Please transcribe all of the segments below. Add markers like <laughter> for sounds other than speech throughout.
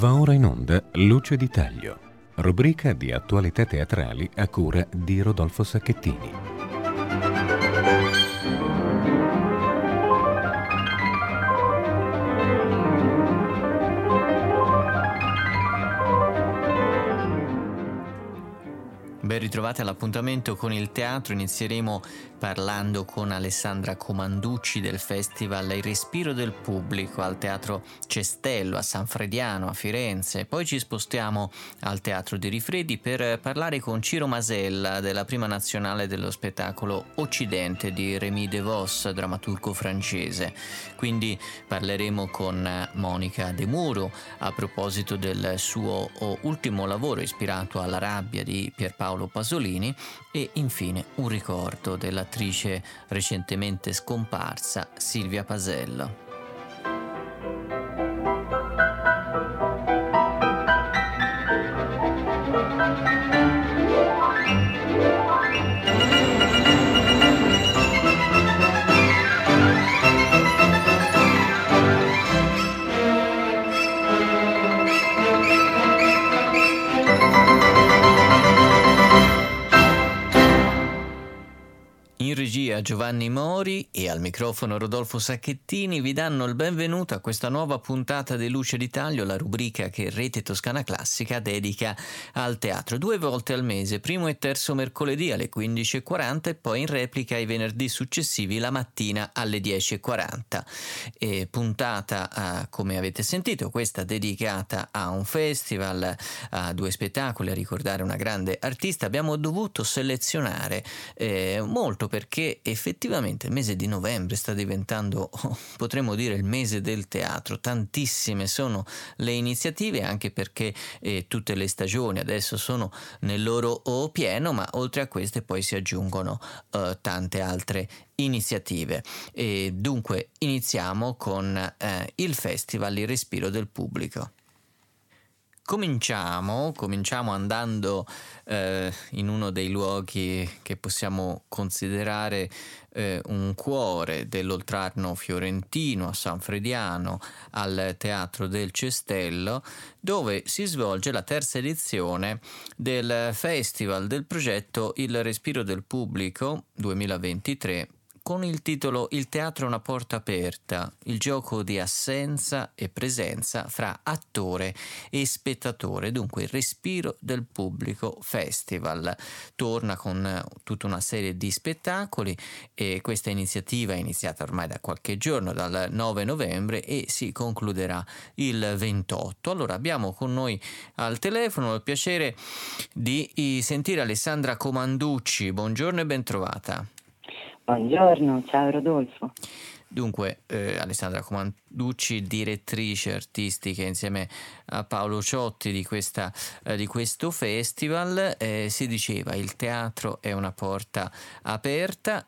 Va ora in onda Luce di Taglio, rubrica di attualità teatrali a cura di Rodolfo Sacchettini. Ben ritrovati all'appuntamento con il teatro, inizieremo parlando con Alessandra Comanducci del festival Il respiro del pubblico al Teatro Cestello a San Frediano a Firenze, poi ci spostiamo al Teatro di Rifredi per parlare con Ciro Masella della prima nazionale dello spettacolo Occidente di Rémy DeVos, drammaturgo francese. Quindi parleremo con Monica De Muro a proposito del suo ultimo lavoro ispirato alla rabbia di Pierpaolo Paolo E infine un ricordo dell'attrice recentemente scomparsa Silvia Pasello. мир regia Giovanni Mori e al microfono Rodolfo Sacchettini vi danno il benvenuto a questa nuova puntata di Luce d'Italia, la rubrica che Rete Toscana Classica dedica al teatro due volte al mese, primo e terzo mercoledì alle 15.40 e poi in replica i venerdì successivi la mattina alle 10.40. E puntata, come avete sentito, questa dedicata a un festival, a due spettacoli, a ricordare una grande artista. Abbiamo dovuto selezionare eh, molto perché effettivamente il mese di novembre sta diventando, <laughs> potremmo dire, il mese del teatro. Tantissime sono le iniziative, anche perché eh, tutte le stagioni adesso sono nel loro pieno, ma oltre a queste poi si aggiungono eh, tante altre iniziative. E dunque iniziamo con eh, il festival Il respiro del pubblico. Cominciamo, cominciamo andando eh, in uno dei luoghi che possiamo considerare eh, un cuore dell'oltrarno fiorentino a San Frediano, al Teatro del Cestello, dove si svolge la terza edizione del Festival del progetto Il Respiro del Pubblico 2023 con il titolo Il teatro è una porta aperta, il gioco di assenza e presenza fra attore e spettatore, dunque il respiro del pubblico festival. Torna con eh, tutta una serie di spettacoli e questa iniziativa è iniziata ormai da qualche giorno, dal 9 novembre e si concluderà il 28. Allora abbiamo con noi al telefono il piacere di sentire Alessandra Comanducci. Buongiorno e bentrovata. Buongiorno, ciao Rodolfo. Dunque, eh, Alessandra Comanducci, direttrice artistica insieme a Paolo Ciotti di, questa, eh, di questo festival, eh, si diceva il teatro è una porta aperta,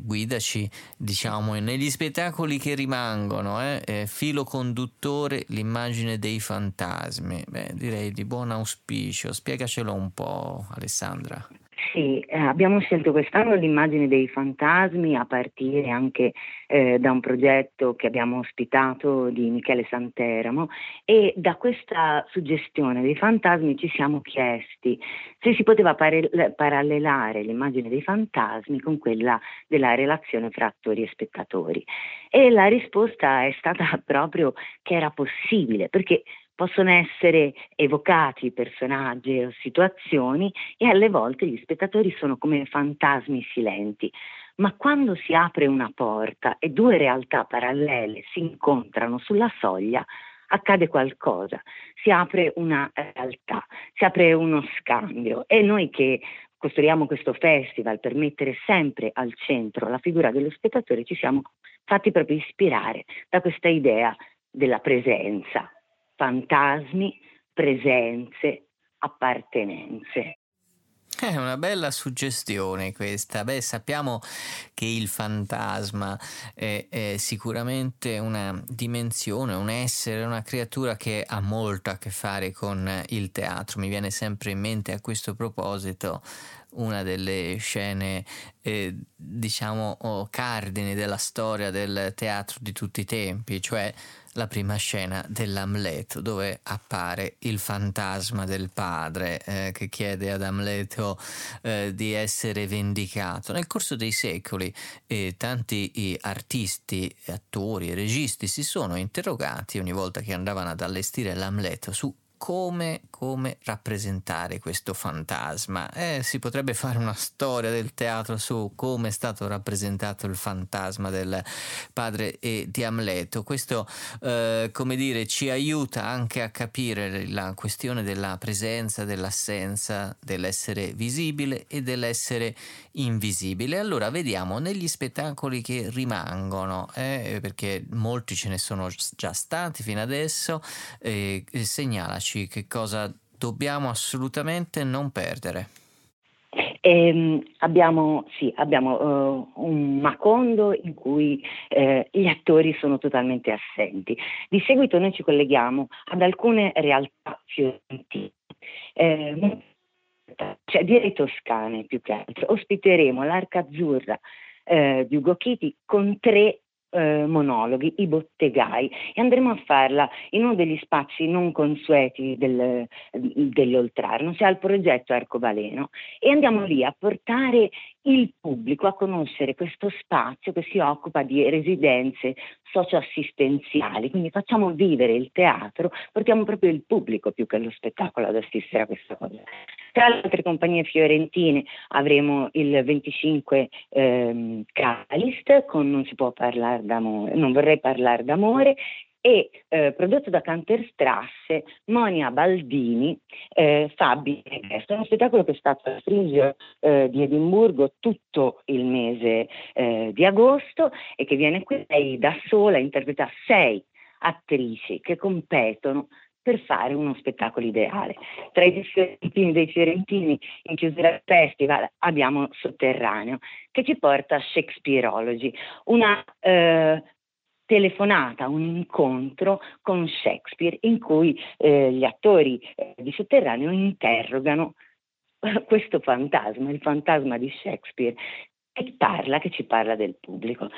guidaci diciamo negli spettacoli che rimangono, eh, filo conduttore l'immagine dei fantasmi, Beh, direi di buon auspicio, spiegacelo un po' Alessandra. Sì, eh, abbiamo scelto quest'anno l'immagine dei fantasmi a partire anche eh, da un progetto che abbiamo ospitato di Michele Santeramo e da questa suggestione dei fantasmi ci siamo chiesti se si poteva pare- parallelare l'immagine dei fantasmi con quella della relazione fra attori e spettatori. E la risposta è stata <laughs> proprio che era possibile, perché possono essere evocati personaggi o situazioni e alle volte gli spettatori sono come fantasmi silenti. Ma quando si apre una porta e due realtà parallele si incontrano sulla soglia, accade qualcosa, si apre una realtà, si apre uno scambio e noi che costruiamo questo festival per mettere sempre al centro la figura dello spettatore ci siamo fatti proprio ispirare da questa idea della presenza, fantasmi, presenze, appartenenze. È una bella suggestione questa. Beh, sappiamo che il fantasma è, è, sicuramente una dimensione, un essere, una creatura che ha molto a che fare con il teatro. Mi viene sempre in mente a questo proposito una delle scene eh, diciamo oh, cardini della storia del teatro di tutti i tempi, cioè la prima scena dell'Amleto dove appare il fantasma del padre eh, che chiede ad Amleto eh, di essere vendicato. Nel corso dei secoli eh, tanti artisti, attori e registi si sono interrogati ogni volta che andavano ad allestire l'Amleto su come, come, rappresentare questo fantasma. Eh, si potrebbe fare una storia del teatro su come è stato rappresentato il fantasma del padre di Amleto. Questo, eh, come dire, ci aiuta anche a capire la questione della presenza, dell'assenza, dell'essere visibile e dell'essere invisibile. Allora vediamo negli spettacoli che rimangono, eh, perché molti ce ne sono già stati fino adesso, eh, segnalaci dici che cosa dobbiamo assolutamente non perdere? Eh, abbiamo, sì, abbiamo uh, un Macondo in cui eh, gli attori sono totalmente assenti. Di seguito noi ci colleghiamo ad alcune realtà fiorentine, eh, cioè direi toscane più che altro. Ospiteremo l'Arca Azzurra eh, di Ugo Chiti con tre eh, monologhi, i bottegai, e andremo a farla in uno degli spazi non consueti del, dell'Oltrarno, cioè al progetto Arcobaleno, e andiamo lì a portare il pubblico a conoscere questo spazio che si occupa di residenze socioassistenziali, quindi facciamo vivere il teatro, portiamo proprio il pubblico più che lo spettacolo ad assistere a questa cosa. Tra le altre compagnie fiorentine. Avremo il 25 ehm, Calist con Non si può parlare d'amore, non vorrei parlare d'amore e eh, prodotto da Canterstrasse, Monia Baldini, eh, Fabi è uno spettacolo che è stato al Frisio eh, di Edimburgo tutto il mese eh, di agosto e che viene qui lei da sola, interpreta sei attrici che competono per fare uno spettacolo ideale. Tra i fiorentini dei fiorentini in chiusura al festival abbiamo Sotterraneo che ci porta a Shakespeareology, una eh, telefonata, un incontro con Shakespeare in cui eh, gli attori eh, di Sotterraneo interrogano questo fantasma, il fantasma di Shakespeare, che parla, che ci parla del pubblico.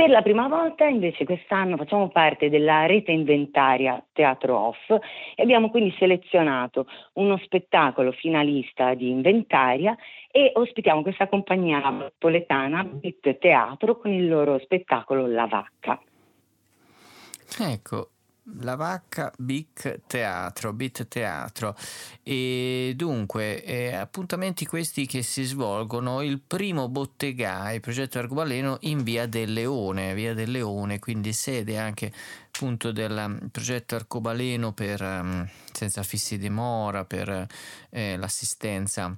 Per la prima volta invece quest'anno facciamo parte della rete inventaria Teatro Off e abbiamo quindi selezionato uno spettacolo finalista di inventaria e ospitiamo questa compagnia napoletana Bit Teatro con il loro spettacolo La Vacca. Ecco, la vacca Big Teatro, Bit Teatro. E dunque, eh, appuntamenti questi che si svolgono il primo bottegai, progetto Arcobaleno, in Via del Leone, Via del Leone, quindi sede anche appunto del um, progetto Arcobaleno per um, senza fissi dimora, per eh, l'assistenza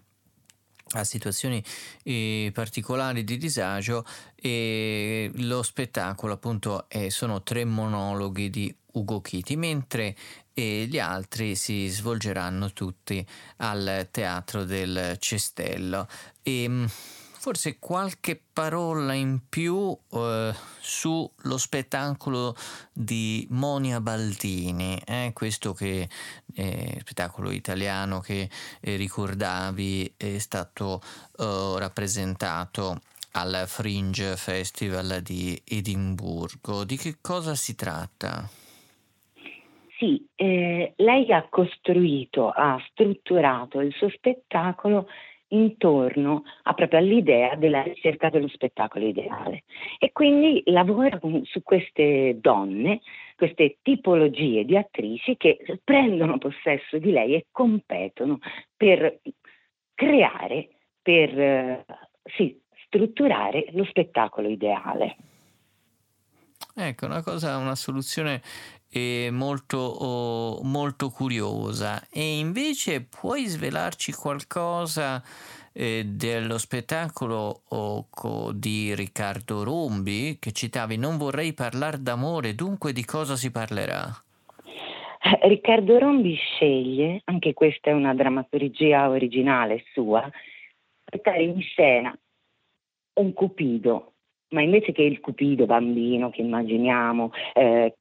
a situazioni eh, particolari di disagio e lo spettacolo appunto è, sono tre monologhi di Ugo Chiti mentre eh, gli altri si svolgeranno tutti al Teatro del Cestello e ehm, forse qualche parola in più eh, sullo spettacolo di Monia Baldini, eh, questo che eh, spettacolo italiano che eh, ricordavi è stato eh, rappresentato al Fringe Festival di Edimburgo. Di che cosa si tratta? Sì, eh, lei ha costruito, ha strutturato il suo spettacolo intorno a, proprio all'idea della ricerca dello spettacolo ideale e quindi lavora su queste donne, queste tipologie di attrici che prendono possesso di lei e competono per creare, per eh, sì, strutturare lo spettacolo ideale. Ecco, una cosa, una soluzione eh, molto, oh, molto curiosa. E invece puoi svelarci qualcosa eh, dello spettacolo oh, di Riccardo Rombi che citavi? Non vorrei parlare d'amore, dunque di cosa si parlerà? Eh, Riccardo Rombi sceglie, anche questa è una drammaturgia originale sua, portare in scena un cupido ma invece che il cupido bambino che immaginiamo, eh,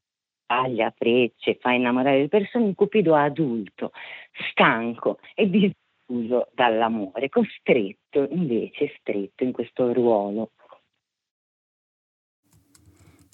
taglia frecce, fa innamorare le persone, un cupido adulto, stanco e di escluso dall'amore, costretto invece, stretto in questo ruolo.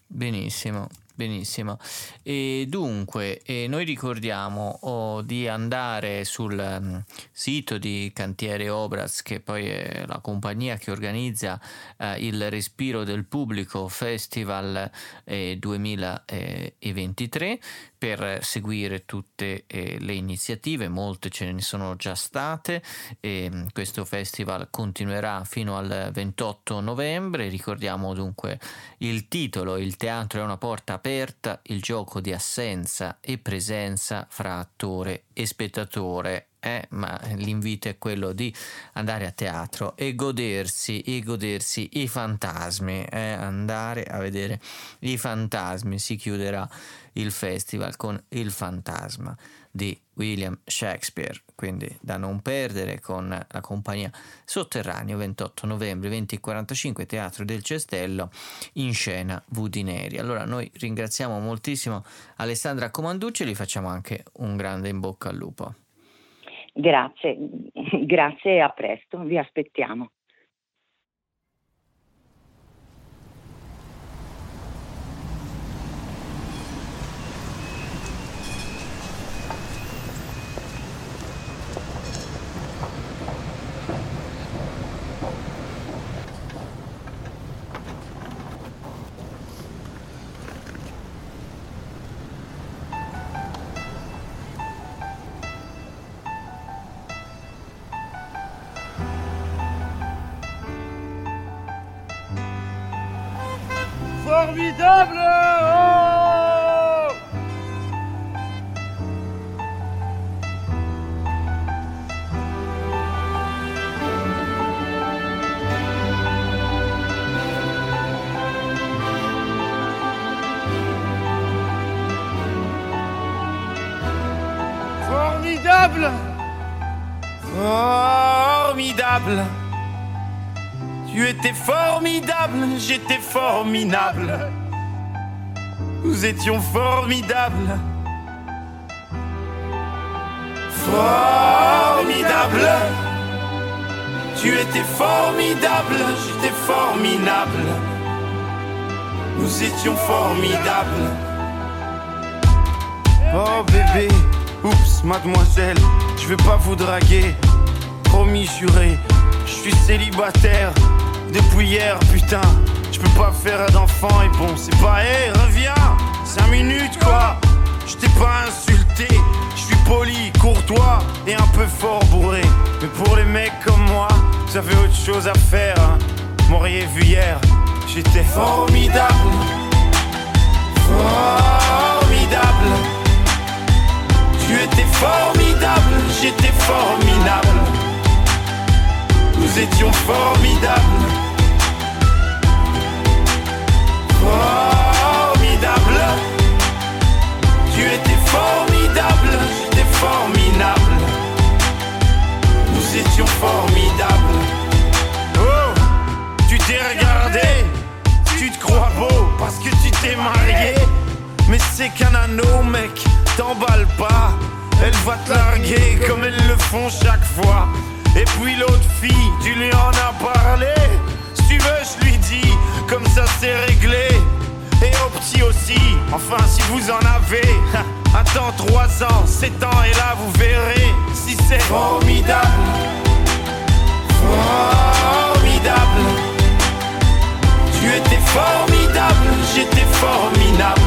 Benissimo. Benissimo. E dunque, eh, noi ricordiamo oh, di andare sul um, sito di Cantiere Obras, che poi è la compagnia che organizza eh, il Respiro del Pubblico Festival eh, 2023, per seguire tutte eh, le iniziative, molte ce ne sono già state. E, mm, questo festival continuerà fino al 28 novembre. Ricordiamo dunque il titolo: Il teatro è una porta aperta il gioco di assenza e presenza fra attore e spettatore. Eh, ma l'invito è quello di andare a teatro e godersi, e godersi i fantasmi, eh, andare a vedere i fantasmi. Si chiuderà il festival con il fantasma di William Shakespeare, quindi da non perdere con la compagnia Sotterraneo 28 novembre 2045 Teatro del Cestello in scena Vudineri. Allora noi ringraziamo moltissimo Alessandra Comanducci e gli facciamo anche un grande in bocca al lupo. Grazie, <laughs> grazie e a presto, vi aspettiamo. Nous étions formidables. Formidable. Tu étais formidable, j'étais formidable. Nous étions formidables. Oh bébé, oups, mademoiselle, je vais pas vous draguer. Promis, juré, je suis célibataire depuis hier, putain. Je peux pas faire d'enfant et bon, c'est pas, hé, reviens, 5 minutes quoi. Je t'ai pas insulté, je suis poli, courtois et un peu fort bourré. Mais pour les mecs comme moi, vous avez autre chose à faire. Hein. M'auriez vu hier, j'étais formidable. Formidable. Tu étais formidable, j'étais formidable. Nous étions formidables. Formidable. Tu étais formidable, j'étais formidable. Nous étions formidables. Oh, tu t'es regardé, tu te crois beau parce que tu t'es marié. Mais c'est qu'un anneau, mec, t'emballe pas. Elle va te larguer comme elles le font chaque fois. Et puis l'autre fille, tu lui en as parlé. Si tu veux, je lui dis, comme ça c'est réglé. Et au petit aussi, enfin si vous en avez. Attends 3 ans, 7 ans et là vous verrez si c'est formidable. Formidable. Tu étais formidable, j'étais formidable.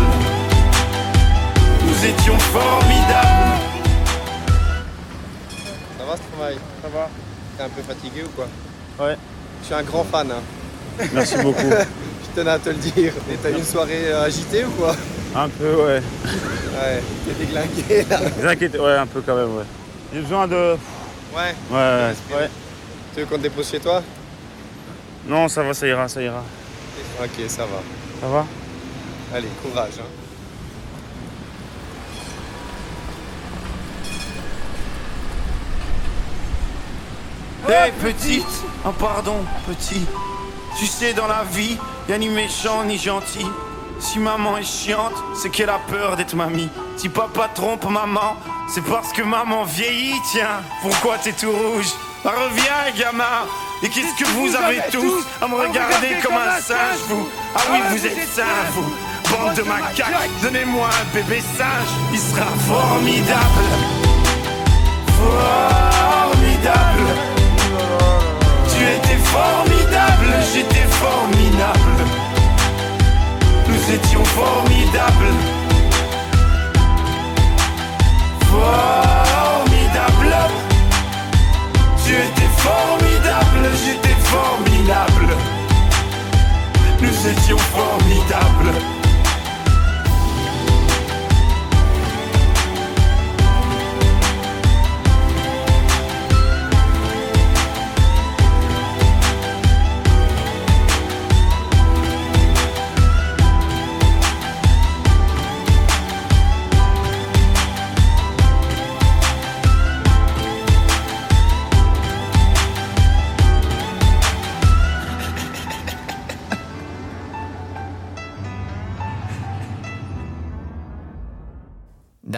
Nous étions formidables. Ça va ce travail? Ça va T'es un peu fatigué ou quoi? Ouais. Je suis un grand fan. Hein. Merci beaucoup. <laughs> Je tenais à te le dire. Et t'as eu une soirée euh, agitée ou quoi? Un peu, ouais. Ouais, t'es déglingué là. Inquiétez, ouais, un peu quand même, ouais. J'ai besoin de. Ouais. Ouais, ouais, ouais. Tu veux qu'on te dépose chez toi? Non, ça va, ça ira, ça ira. Ok, ça va. Ça va? Allez, courage. hein. Hé petite Oh pardon, petit. Tu sais, dans la vie, y a ni méchant ni gentil. Si maman est chiante, c'est qu'elle a peur d'être mamie. Si papa trompe maman, c'est parce que maman vieillit, tiens. Pourquoi t'es tout rouge? Bah, Reviens, gamin. Et qu'est-ce que vous avez tous à me regarder comme un singe, vous? Ah oui, vous êtes singe, vous Bande de macaques, donnez-moi un bébé singe, il sera formidable. Formidable. Tu étais formidable, j'étais formidable. Nous étions formidables. Formidable. Tu étais formidable, j'étais formidable. Nous étions formidables.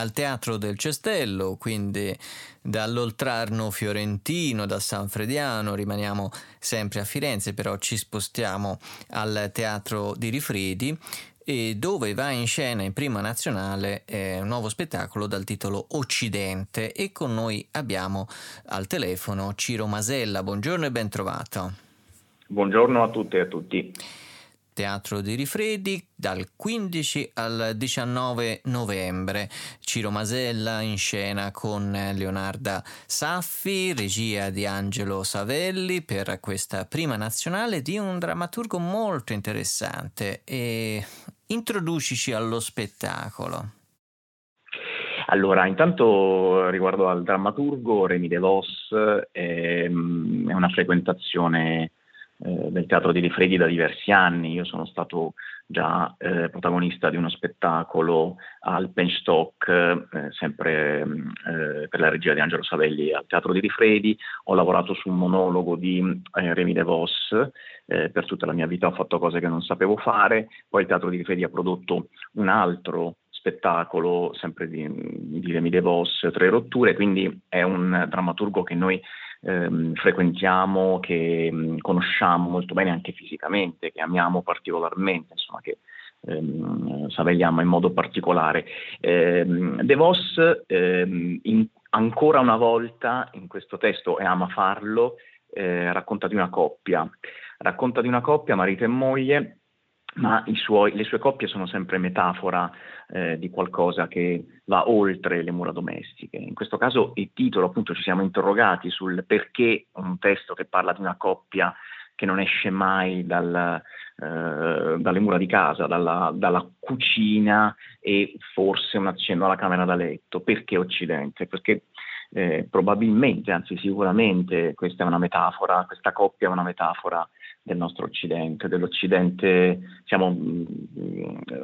Dal Teatro del Cestello, quindi dall'Oltrarno fiorentino, da San Frediano, rimaniamo sempre a Firenze, però ci spostiamo al Teatro di Rifredi e dove va in scena in prima nazionale eh, un nuovo spettacolo dal titolo Occidente e con noi abbiamo al telefono Ciro Masella. Buongiorno e ben trovato. Buongiorno a tutte e a tutti. Teatro di Rifredi dal 15 al 19 novembre. Ciro Masella in scena con Leonarda Saffi, regia di Angelo Savelli per questa prima nazionale di un drammaturgo molto interessante. E introducici allo spettacolo. Allora, intanto riguardo al drammaturgo, Remy DeVos ehm, è una frequentazione eh, del teatro di Rifredi da diversi anni. Io sono stato già eh, protagonista di uno spettacolo al Penstock, eh, sempre mm, eh, per la regia di Angelo Savelli al teatro di Rifredi. Ho lavorato su un monologo di eh, Remy DeVos. Eh, per tutta la mia vita ho fatto cose che non sapevo fare. Poi il teatro di Rifredi ha prodotto un altro spettacolo, sempre di, di Remy DeVos, Tre rotture, quindi è un drammaturgo che noi ehm, frequentiamo, che mh, mm, conosciamo molto bene anche fisicamente, che amiamo particolarmente, insomma che ehm, Savegliamo in modo particolare. Ehm, De Vos ehm, in, ancora una volta in questo testo, e ama farlo, eh, racconta di una coppia, racconta di una coppia, marito e moglie, ma suoi, le sue coppie sono sempre metafora eh, di qualcosa che va oltre le mura domestiche. In questo caso il titolo, appunto, ci siamo interrogati sul perché un testo che parla di una coppia che non esce mai dal, eh, dalle mura di casa, dalla, dalla, cucina e forse un accenno alla camera da letto. Perché Occidente? Perché eh, probabilmente, anzi sicuramente, questa è una metafora, questa coppia è una metafora del nostro Occidente, dell'Occidente, mm,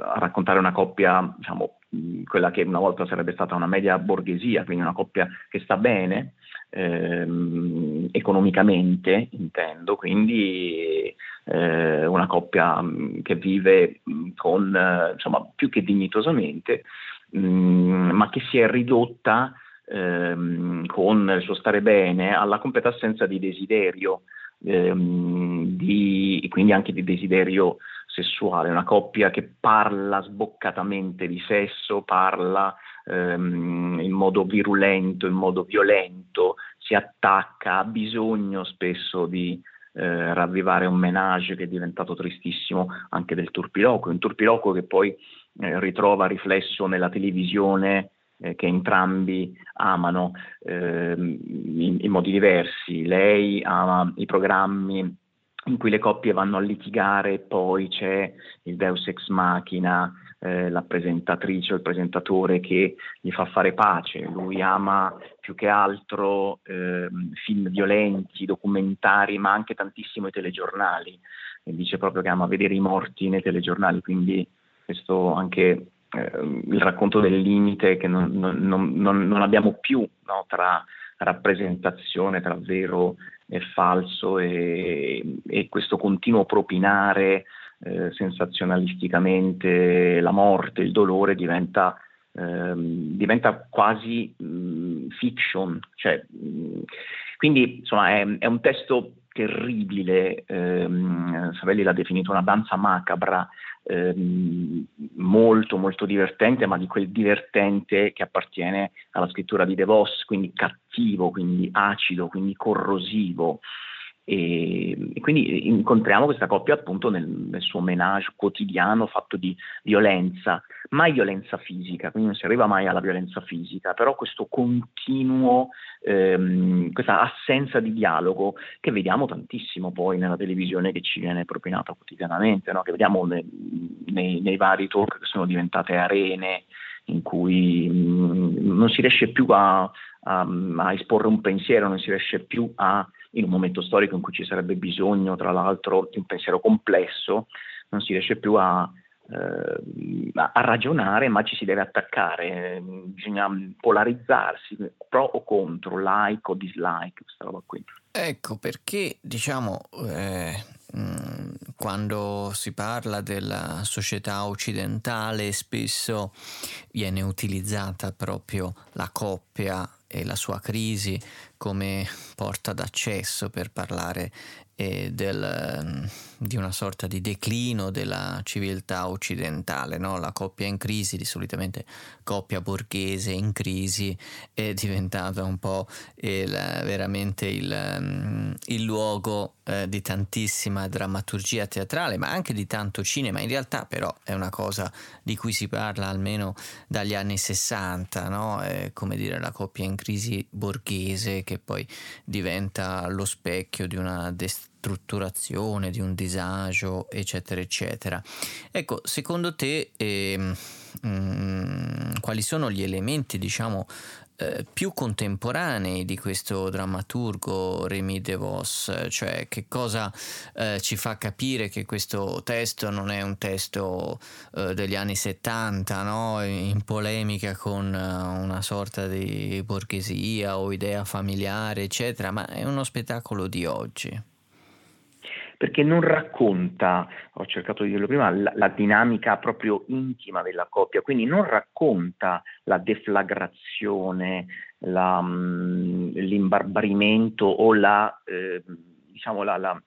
a raccontare una coppia, diciamo, mh, quella che una volta sarebbe stata una media borghesia, quindi una coppia che sta bene, ehm, economicamente intendo, quindi eh, una coppia mh, che vive con, insomma, più che dignitosamente, ma che si è ridotta ehm, con il suo stare bene alla completa assenza di desiderio ehm, di, quindi anche di desiderio sessuale, una coppia che parla sboccatamente di sesso, parla ehm, in modo virulento, in modo violento, si attacca, ha bisogno spesso di eh, ravvivare un menage che è diventato tristissimo anche del turpiloquio, un turpiloquio che poi eh, ritrova riflesso nella televisione eh, che entrambi amano eh, in, in, modi diversi. Lei ama i programmi in cui le coppie vanno a litigare, poi c'è il Deus ex machina, eh, la presentatrice o il presentatore che gli fa fare pace. Lui ama più che altro eh, film violenti, documentari, ma anche tantissimo i telegiornali. E dice proprio che ama vedere i morti nei telegiornali, quindi questo anche il racconto del limite che non, non, non, non abbiamo più no, tra rappresentazione, tra vero e falso e, e questo continuo propinare eh, sensazionalisticamente la morte, il dolore diventa, ehm, diventa quasi mh, mm, fiction. Cioè, mh, mm, quindi insomma è, è, un testo terribile, ehm, Savelli l'ha definito una danza macabra, ehm, molto molto divertente, ma di quel divertente che appartiene alla scrittura di De Vos, quindi cattivo, quindi acido, quindi corrosivo. E, quindi incontriamo questa coppia appunto nel, nel, suo menage quotidiano fatto di violenza, mai violenza fisica, quindi non si arriva mai alla violenza fisica, però questo continuo, ehm, questa assenza di dialogo che vediamo tantissimo poi nella televisione che ci viene propinata quotidianamente, no? che vediamo nei, nei, nei vari talk che sono diventate arene in cui mh, mm, non si riesce più a, a, a esporre un pensiero, non si riesce più a in un momento storico in cui ci sarebbe bisogno, tra l'altro, di un pensiero complesso, non si riesce più a, eh, a ragionare, ma ci si deve attaccare, bisogna polarizzarsi, pro o contro, like o dislike, questa roba qui. Ecco perché, diciamo, eh, quando si parla della società occidentale spesso viene utilizzata proprio la coppia e la sua crisi come porta d'accesso per parlare eh, del, di una sorta di declino della civiltà occidentale. No? La coppia in crisi, di solitamente coppia borghese in crisi, è diventata un po' il, veramente il, mm, il luogo eh, di tantissima drammaturgia teatrale, ma anche di tanto cinema. In realtà però è una cosa di cui si parla almeno dagli anni 60, no? come dire la coppia in crisi borghese che poi diventa lo specchio di una destrutturazione, di un disagio, eccetera, eccetera. Ecco, secondo te eh, mh, quali sono gli elementi, diciamo, eh, più contemporanei di questo drammaturgo Remy DeVos, cioè che cosa eh, ci fa capire che questo testo non è un testo eh, degli anni 70, no? in polemica con eh, una sorta di borghesia o idea familiare, eccetera, ma è uno spettacolo di oggi perché non racconta, ho cercato di dirlo prima, la, la, dinamica proprio intima della coppia, quindi non racconta la deflagrazione, la, mm, l'imbarbarimento o la, eh, diciamo la,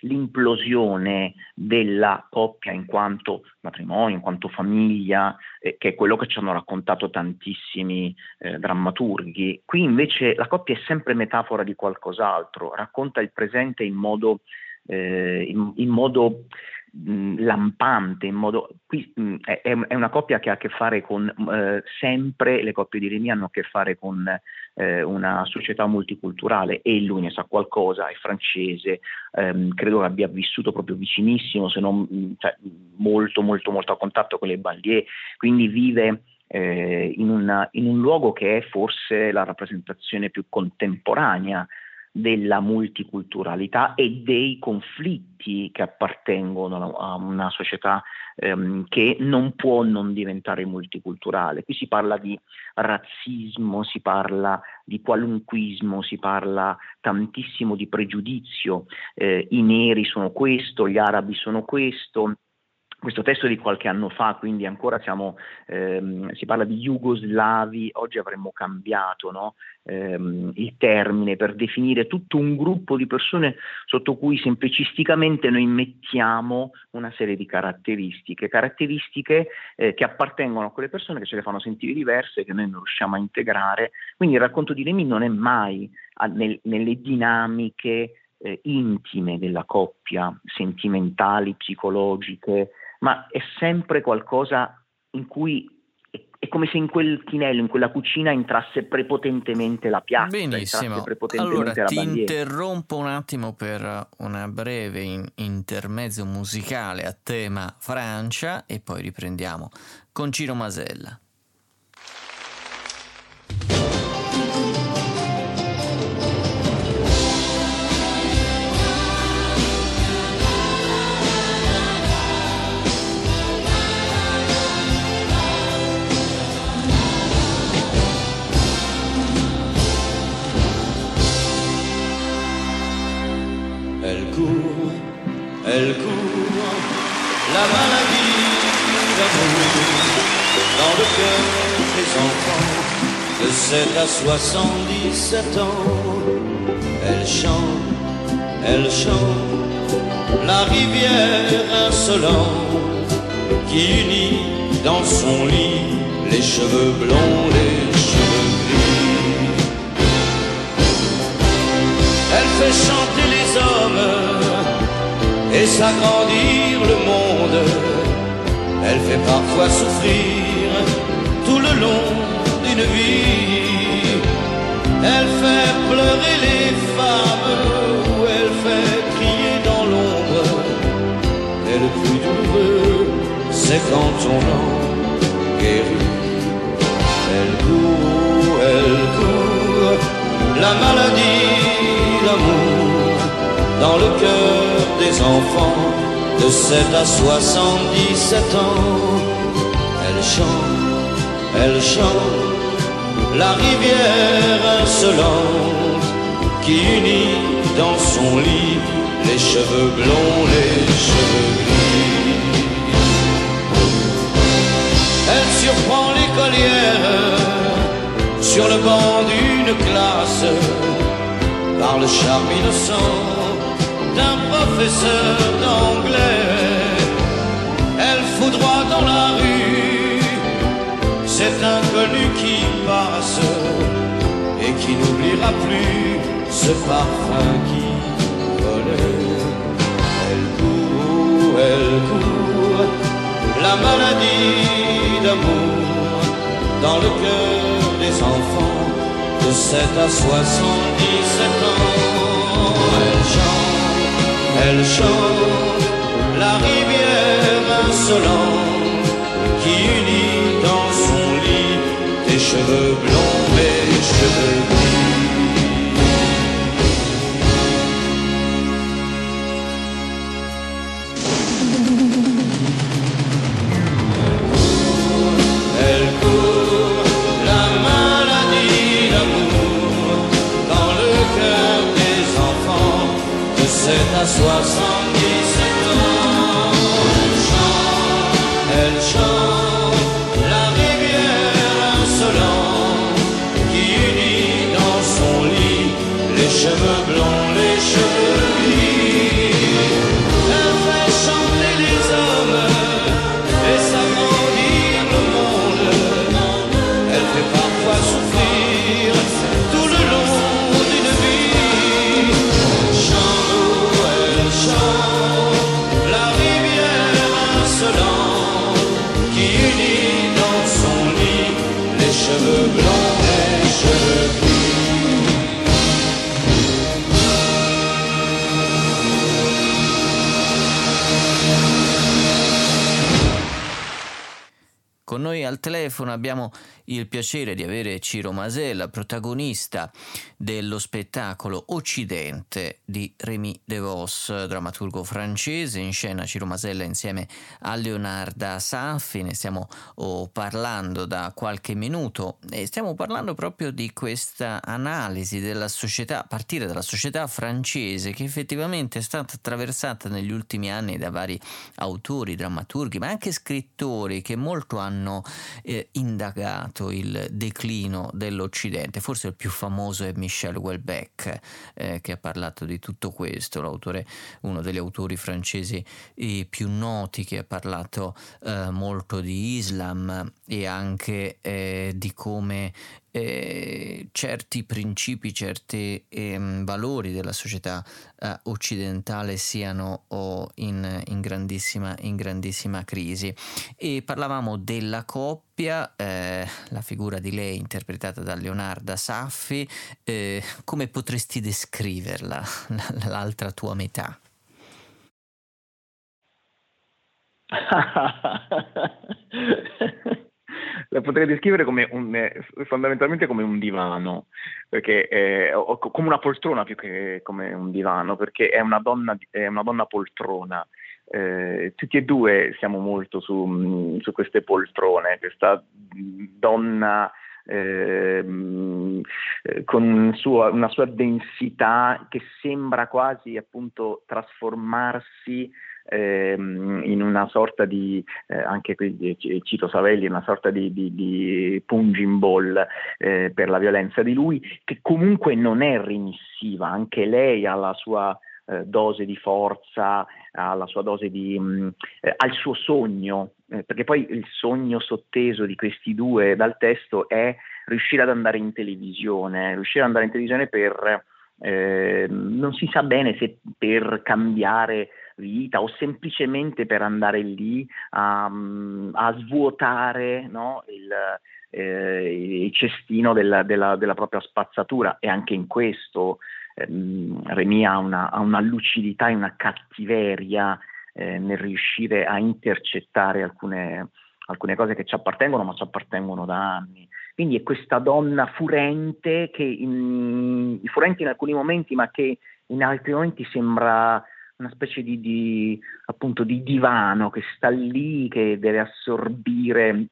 l'implosione della coppia in quanto matrimonio, in quanto famiglia, eh, che è quello che ci hanno raccontato tantissimi eh, drammaturghi. Qui invece la coppia è sempre metafora di qualcos'altro, racconta il presente in modo eh, in, in, modo mh, lampante, in modo, qui, mh, è, è, una coppia che ha a che fare con, eh, sempre le coppie di Remi hanno a che fare con eh, una società multiculturale e lui ne sa qualcosa, è francese, ehm, credo che abbia vissuto proprio vicinissimo, se non cioè, molto molto molto a contatto con le banlieue, quindi vive eh, in, una, in, un luogo che è forse la rappresentazione più contemporanea della multiculturalità e dei conflitti che appartengono a una società ehm, che non può non diventare multiculturale. Qui si parla di razzismo, si parla di qualunquismo, si parla tantissimo di pregiudizio, eh, i neri sono questo, gli arabi sono questo, questo testo è di qualche anno fa, quindi ancora siamo, ehm, si parla di jugoslavi, oggi avremmo cambiato no? ehm, il termine per definire tutto un gruppo di persone sotto cui semplicisticamente noi mettiamo una serie di caratteristiche, caratteristiche eh, che appartengono a quelle persone che ce le fanno sentire diverse, che noi non riusciamo a integrare. Quindi il racconto di Remi non è mai a, nel, nelle dinamiche eh, intime della coppia, sentimentali, psicologiche, ma è sempre qualcosa in cui è come se in quel chinello, in quella cucina entrasse prepotentemente la piazza. Benissimo. Allora ti bandiera. interrompo un attimo per una breve in- intermezzo musicale a tema Francia e poi riprendiamo con Ciro Masella. 7 à 77 ans. Elle chante, elle chante, la rivière insolente qui unit dans son lit les cheveux blonds, les cheveux gris. Elle fait chanter les hommes et s'agrandir le monde. Elle fait parfois souffrir tout le long d'une vie. Elle fait pleurer les femmes ou elle fait crier dans l'ombre. Et le plus douloureux, c'est quand on en guérit. Elle court, elle court, la maladie, l'amour, dans le cœur des enfants de 7 à 77 ans. Elle chante, elle chante, la rivière insolente qui unit dans son lit les cheveux blonds, les cheveux gris. Elle surprend l'écolière sur le banc d'une classe par le charme innocent d'un professeur d'anglais. Elle fout droit dans la rue cet inconnu et qui n'oubliera plus ce parfum qui volait. Elle court, elle court, la maladie d'amour dans le cœur des enfants de 7 à 77 ans. Elle chante, elle chante, la rivière insolente qui unit dans cheveux blonds, mes cheveux gris. Elle court, la maladie d'amour dans le cœur des enfants de 7 à 77 cheveux Con noi al telefono. Abbiamo il piacere di avere Ciro Masella, protagonista dello spettacolo Occidente di Rémy DeVos, drammaturgo francese, in scena Ciro Masella insieme a Leonarda Saffi, ne stiamo oh, parlando da qualche minuto e stiamo parlando proprio di questa analisi della società, a partire dalla società francese che effettivamente è stata attraversata negli ultimi anni da vari autori, drammaturghi, ma anche scrittori che molto hanno eh, indagato il declino dell'Occidente. Forse il più famoso è Michel Houellebecq, eh, che ha parlato di tutto questo, l'autore, uno degli autori francesi eh, più noti che ha parlato eh, molto di Islam e anche eh, di come eh, certi principi, certi ehm, valori della società eh, occidentale siano oh, in, in, grandissima, in grandissima crisi. E parlavamo della coppia, eh, la figura di lei interpretata da Leonarda Saffi, eh, come potresti descriverla, <laughs> l'altra tua metà? <laughs> la potrei descrivere come un, eh, fondamentalmente come un divano, perché è, o, come una poltrona più che come un divano, perché è una donna, è una donna poltrona. Eh, tutti e due siamo molto su, su queste poltrone, questa donna eh, con un una sua densità che sembra quasi appunto trasformarsi ehm, in una sorta di, eh, anche qui cito Savelli, una sorta di, di, di punching ball eh, per la violenza di lui, che comunque non è remissiva, anche lei ha la sua eh, dose di forza, ha la sua dose di, mh, mm, eh, al suo sogno, eh, perché poi il sogno sotteso di questi due dal testo è riuscire ad andare in televisione, riuscire ad andare in televisione per, eh, non si sa bene se per cambiare vita o semplicemente per andare lì a, mm, a svuotare no, il, eh, il, cestino della, della, della, propria spazzatura e anche in questo ehm, Remy ha una, ha una, lucidità e una cattiveria eh, nel riuscire a intercettare alcune, alcune cose che ci appartengono, ma ci appartengono da anni. Quindi è questa donna furente, che in, furente in alcuni momenti, ma che in altri momenti sembra una specie di, di, appunto, di divano che sta lì, che deve assorbire,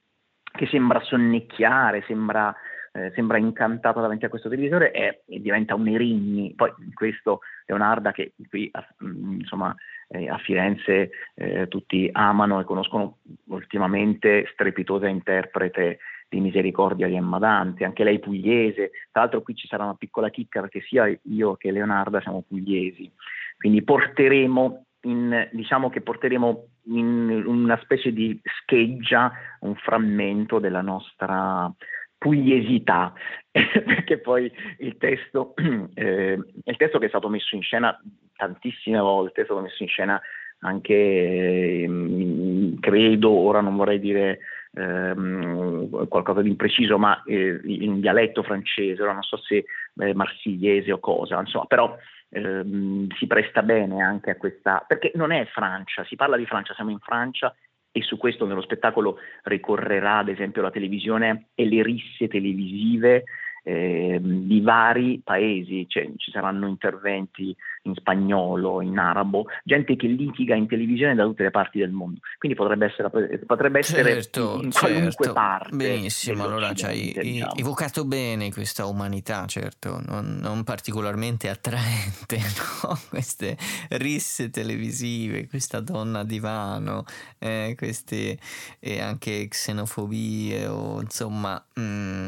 che sembra sonnecchiare, sembra eh, sembra incantato davanti a questo televisore e, diventa un Erigni. Poi questo Leonarda che qui a, mm, insomma, eh, a Firenze eh, tutti amano e conoscono ultimamente strepitosa interprete di Misericordia di Emma Dante, anche lei pugliese, tra l'altro qui ci sarà una piccola chicca perché sia io che Leonarda siamo pugliesi, quindi porteremo in, diciamo che porteremo in una specie di scheggia un frammento della nostra pugliesità, <laughs> perché poi il testo, <clears throat> eh, il testo che è stato messo in scena tantissime volte, è stato messo in scena anche, eh, credo, ora non vorrei dire ehm, qualcosa di impreciso, ma eh, in dialetto francese, non so se eh, marsigliese o cosa, insomma, però ehm, si presta bene anche a questa, perché non è Francia, si parla di Francia, siamo in Francia e su questo nello spettacolo ricorrerà ad esempio la televisione e le risse televisive eh, di vari paesi, cioè, ci saranno interventi in spagnolo, in arabo, gente che litiga in televisione da tutte le parti del mondo. Quindi potrebbe essere, potrebbe essere certo, in qualunque certo. parte. Benissimo, allora ci hai diciamo. evocato bene questa umanità, certo, non, non particolarmente attraente, <laughs> no? queste risse televisive, questa donna divano, eh, queste eh, anche xenofobie o insomma mh, mm,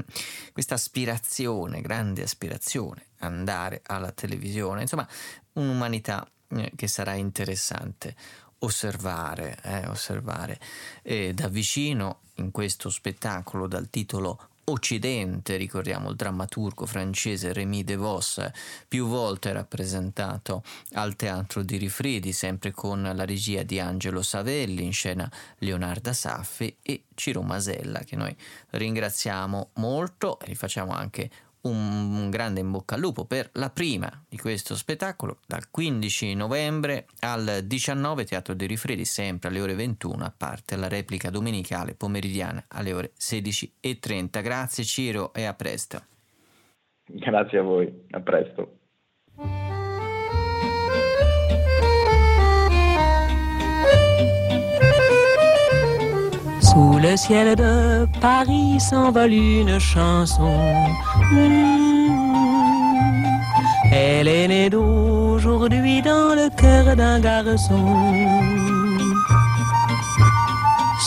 questa aspirazione, grande aspirazione andare alla televisione, insomma un'umanità eh, che sarà interessante osservare, eh, osservare. Eh, da vicino in questo spettacolo dal titolo Occidente, ricordiamo il drammaturgo francese Rémy DeVos, più volte rappresentato al teatro di Rifredi, sempre con la regia di Angelo Savelli, in scena Leonarda Saffi e Ciro Masella, che noi ringraziamo molto. E rifacciamo anche un grande in bocca al lupo per la prima di questo spettacolo dal 15 novembre al 19 Teatro dei Rifredi, sempre alle ore 21, a parte la replica domenicale pomeridiana alle ore 16.30. Grazie Ciro e a presto. Grazie a voi, a presto. Sous le ciel de Paris s'envole une chanson. Mmh. Elle est née d'aujourd'hui dans le cœur d'un garçon.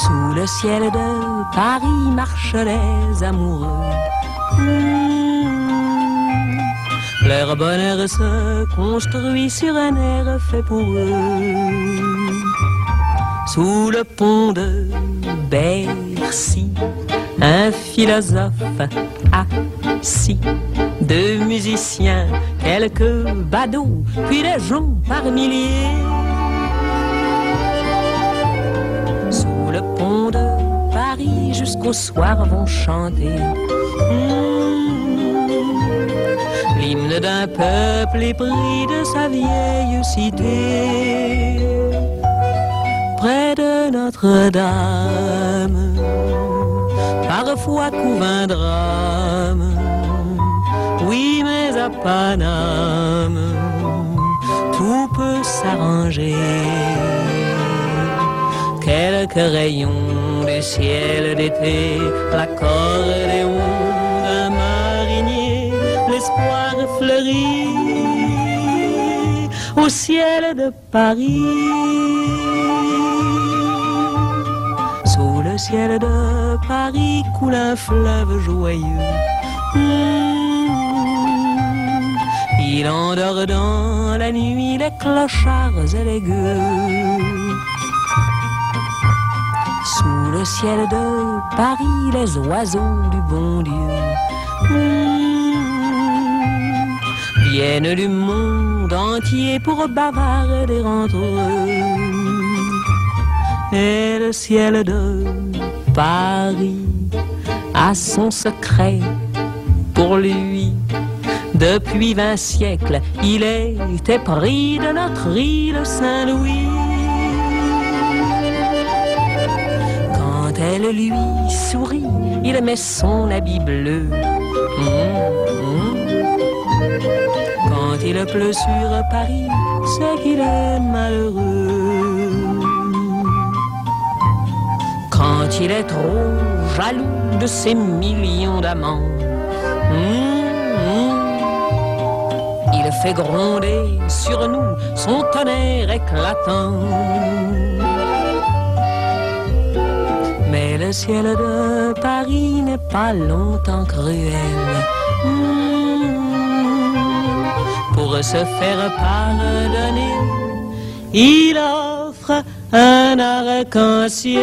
Sous le ciel de Paris marchent les amoureux. Mmh. Leur bonheur se construit sur un air fait pour eux sous le pont de Bercy, un philosophe assis, deux musiciens, quelques badauds, puis des gens par milliers. Sous le pont de Paris, jusqu'au soir vont chanter. Hmm, l'hymne d'un peuple épris de sa vieille cité près de Notre-Dame, parfois couvre un drame, oui mais à Paname, tout peut s'arranger. Quelques rayons du ciel d'été, l'accordéon d'un marinier, l'espoir fleurit au ciel de Paris. Sous le ciel de Paris coule un fleuve joyeux. Mmh. Il endort dans la nuit les clochards et les gueux. Sous le ciel de Paris, les oiseaux du bon Dieu mmh, viennent du monde entier pour bavarder entre eux. Et le ciel de Paris a son secret pour lui. Depuis vingt siècles, il était pris de notre île Saint-Louis. Quand elle lui sourit, il met son habit bleu. Quand il pleut sur Paris, c'est qu'il est malheureux. Quand il est trop jaloux de ses millions d'amants, mmh, il fait gronder sur nous son tonnerre éclatant. Mais le ciel de Paris n'est pas longtemps cruel. Mmh. Pour se faire pardonner, il offre un arc-en-ciel.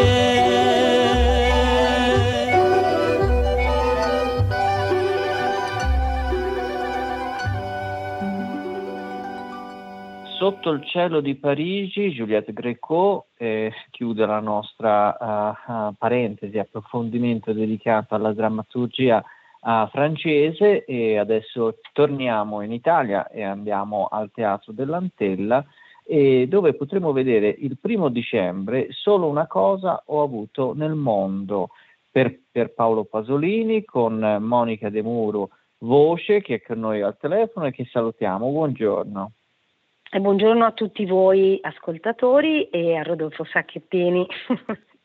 Sotto il cielo di Parigi, Juliette Greco eh, chiude la nostra uh, parentesi, approfondimento dedicato alla drammaturgia uh, francese e adesso torniamo in Italia e andiamo al Teatro dell'Antella e dove potremo vedere il primo dicembre solo una cosa ho avuto nel mondo per, per Paolo Pasolini con Monica De Muro voce che è con noi al telefono e che salutiamo. Buongiorno. E buongiorno a tutti voi ascoltatori e a Rodolfo Sacchettini.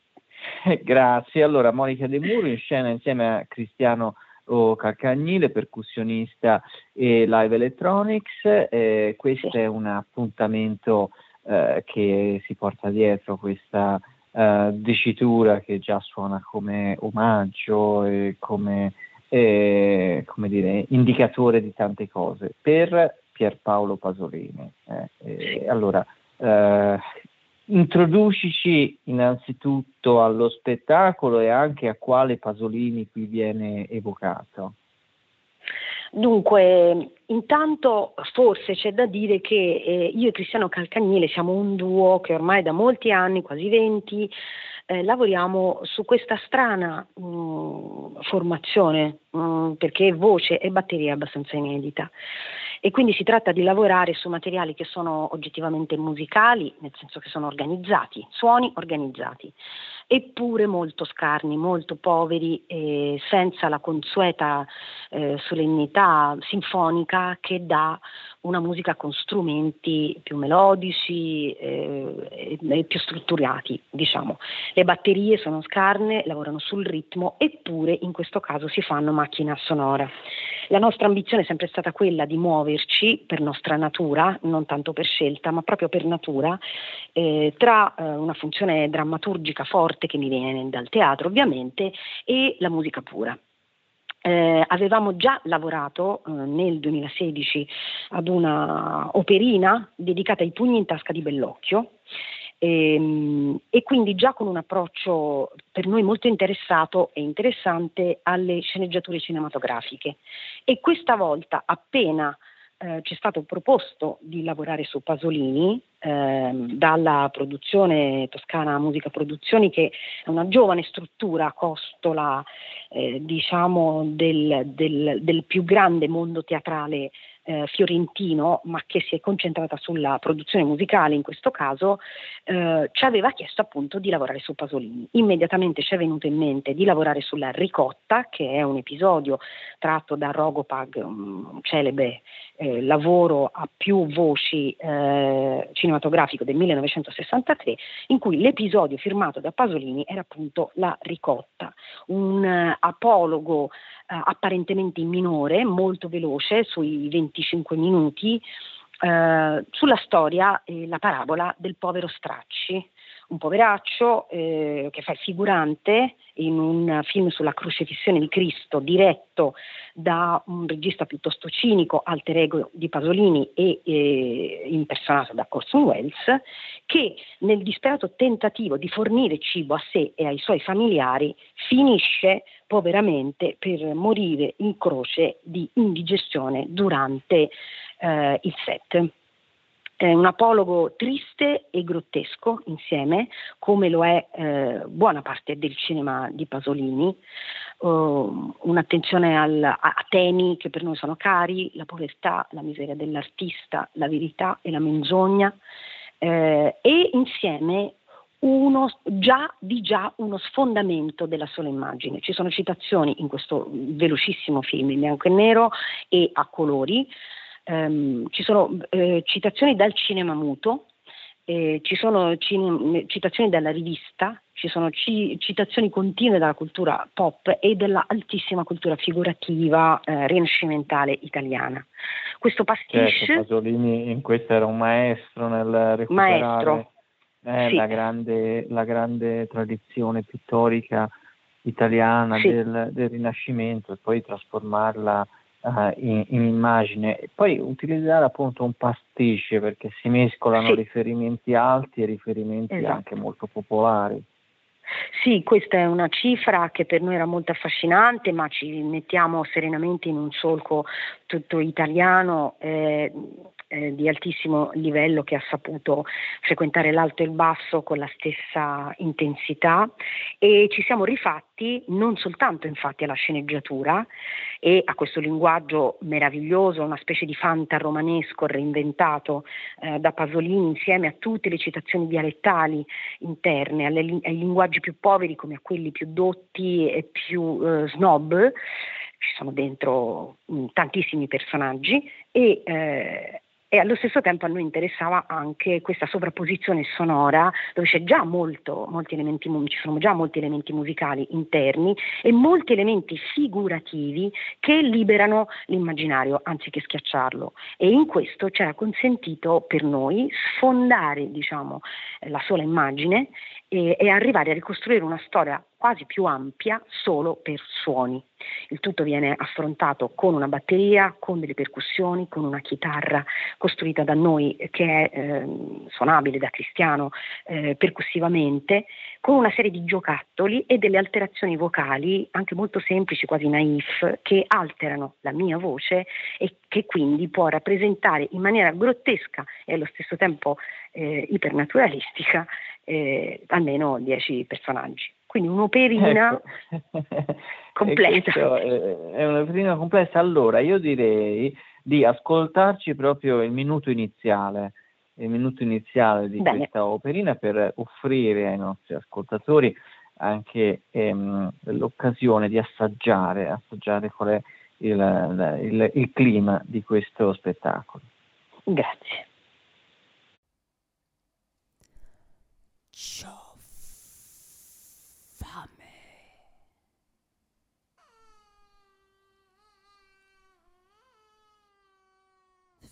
<laughs> Grazie. Allora, Monica De Muro in scena insieme a Cristiano Calcagnile, percussionista e live electronics. Eh, questo sì. è un appuntamento eh, che si porta dietro questa eh, dicitura che già suona come omaggio e come, come dire, indicatore di tante cose. Per Pierpaolo Pasolini. Eh, allora, eh, introducici innanzitutto allo spettacolo e anche a quale Pasolini qui viene evocato. Dunque, intanto forse c'è da dire che eh, io e Cristiano Calcagnile siamo un duo che ormai da molti anni, quasi 20, eh, lavoriamo su questa strana mh, mm, formazione, mh, mm, perché voce e batteria è abbastanza inedita. E quindi si tratta di lavorare su materiali che sono oggettivamente musicali, nel senso che sono organizzati, suoni organizzati, eppure molto scarni, molto poveri, eh, senza la consueta eh, solennità sinfonica che dà una musica con strumenti più melodici eh, e più strutturati, diciamo. Le batterie sono scarne, lavorano sul ritmo, eppure in questo caso si fanno macchina sonora. La nostra ambizione è sempre stata quella di muoverci per nostra natura, non tanto per scelta, ma proprio per natura, eh, tra eh, una funzione drammaturgica forte che mi viene dal teatro ovviamente e la musica pura. Eh, avevamo già lavorato eh, nel 2016 ad una operina dedicata ai pugni in tasca di Bellocchio e, ehm, e, quindi già con un approccio per noi molto interessato e interessante alle sceneggiature cinematografiche. E questa volta, appena eh, ci è stato proposto di lavorare su Pasolini eh, dalla produzione toscana Musica Produzioni, che è una giovane struttura costola eh, diciamo del, del, del più grande mondo teatrale eh, fiorentino, ma che si è concentrata sulla produzione musicale in questo caso, eh, ci aveva chiesto appunto di lavorare su Pasolini. Immediatamente ci è venuto in mente di lavorare sulla Ricotta, che è un episodio tratto da Rogopag, un celebre eh, lavoro a più voci eh, cinematografico del 1963, in cui l'episodio firmato da Pasolini era appunto la Ricotta, un uh, apologo apparentemente in minore, molto veloce, sui 25 minuti, eh, sulla storia e la parabola del povero Stracci, un poveraccio eh, che fa il figurante in un film sulla crocifissione di Cristo diretto da un regista piuttosto cinico, alter ego di Pasolini e eh, impersonato da Orson Welles, che nel disperato tentativo di fornire cibo a sé e ai suoi familiari finisce poveramente per morire in croce di indigestione durante eh, il set eh, un apologo triste e grottesco insieme, come lo è eh, buona parte del cinema di Pasolini, uh, un'attenzione al, a, temi che per noi sono cari, la povertà, la miseria dell'artista, la verità e la menzogna, eh, e insieme uno, già, di già uno sfondamento della sola immagine. Ci sono citazioni in questo velocissimo film in bianco e nero e a colori, ehm, ci sono eh, citazioni dal cinema muto, eh, ci sono cin- citazioni dalla rivista, ci sono ci- citazioni continue dalla cultura pop e dell'altissima cultura figurativa eh, rinascimentale italiana. Questo pastiche... Certo, Pasolini in questo era un maestro nel recuperare maestro. Eh, sì. la, grande, la, grande, tradizione pittorica italiana sì. del, del Rinascimento e poi trasformarla uh, in, in, immagine e poi utilizzare appunto un pasticcio perché si mescolano sì. riferimenti alti e riferimenti esatto. anche molto popolari. Sì, questa è una cifra che per noi era molto affascinante, ma ci mettiamo serenamente in un solco tutto italiano. Eh, eh, di altissimo livello che ha saputo frequentare l'alto e il basso con la stessa intensità e ci siamo rifatti non soltanto infatti alla sceneggiatura e a questo linguaggio meraviglioso, una specie di fanta romanesco reinventato eh, da Pasolini insieme a tutte le citazioni dialettali interne, alle, ai linguaggi più poveri come a quelli più dotti e più eh, snob. Ci sono dentro mh, mm, tantissimi personaggi e eh, e allo stesso tempo a noi interessava anche questa sovrapposizione sonora dove c'è già molto, molti elementi, ci sono già molti elementi musicali interni e molti elementi figurativi che liberano l'immaginario anziché schiacciarlo. E in questo c'era consentito per noi sfondare diciamo, la sola immagine e, e arrivare a ricostruire una storia quasi più ampia solo per suoni. Il tutto viene affrontato con una batteria, con delle percussioni, con una chitarra costruita da noi che è eh, suonabile da Cristiano eh, percussivamente, con una serie di giocattoli e delle alterazioni vocali anche molto semplici, quasi naif, che alterano la mia voce e che quindi può rappresentare in maniera grottesca e allo stesso tempo eh, ipernaturalistica eh, almeno 10 personaggi. Quindi un'operina ecco. <laughs> completa. È un'operina complessa. Allora, io direi di ascoltarci proprio il minuto iniziale, il minuto iniziale di Bene. questa operina per offrire ai nostri ascoltatori anche ehm, l'occasione di assaggiare, assaggiare qual è il, il, il clima di questo spettacolo. Grazie. Fame.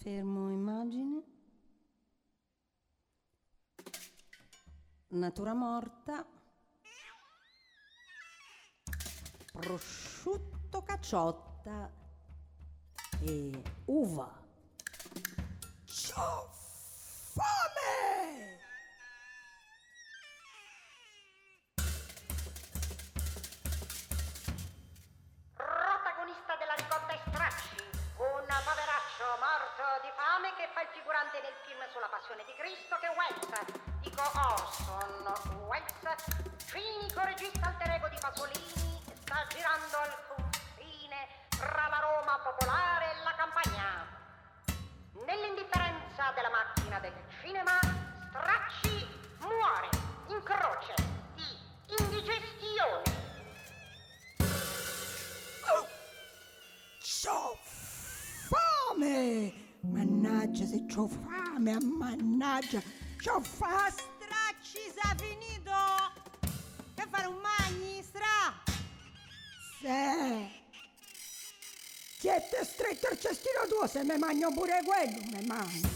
Fermo immagine. Natura morta. Prosciutto cacciotta e uva. C'ho fame! figurante nel film sulla passione di Cristo che Welles, dico Orson Welles, cinico regista alter ego di Pasolini, sta girando al confine tra la Roma popolare e la campagna. Nell'indifferenza della macchina del cinema, Stracci muore in croce di indigestione. Oh, c'ho fame! Mannaggia, se c'ho fame, mannaggia, c'ho fa stracci, sa finito! Che fare un magni, stra? Se! Che Niente stretto il cestino tuo, se mi mangio pure quello, mi mangio.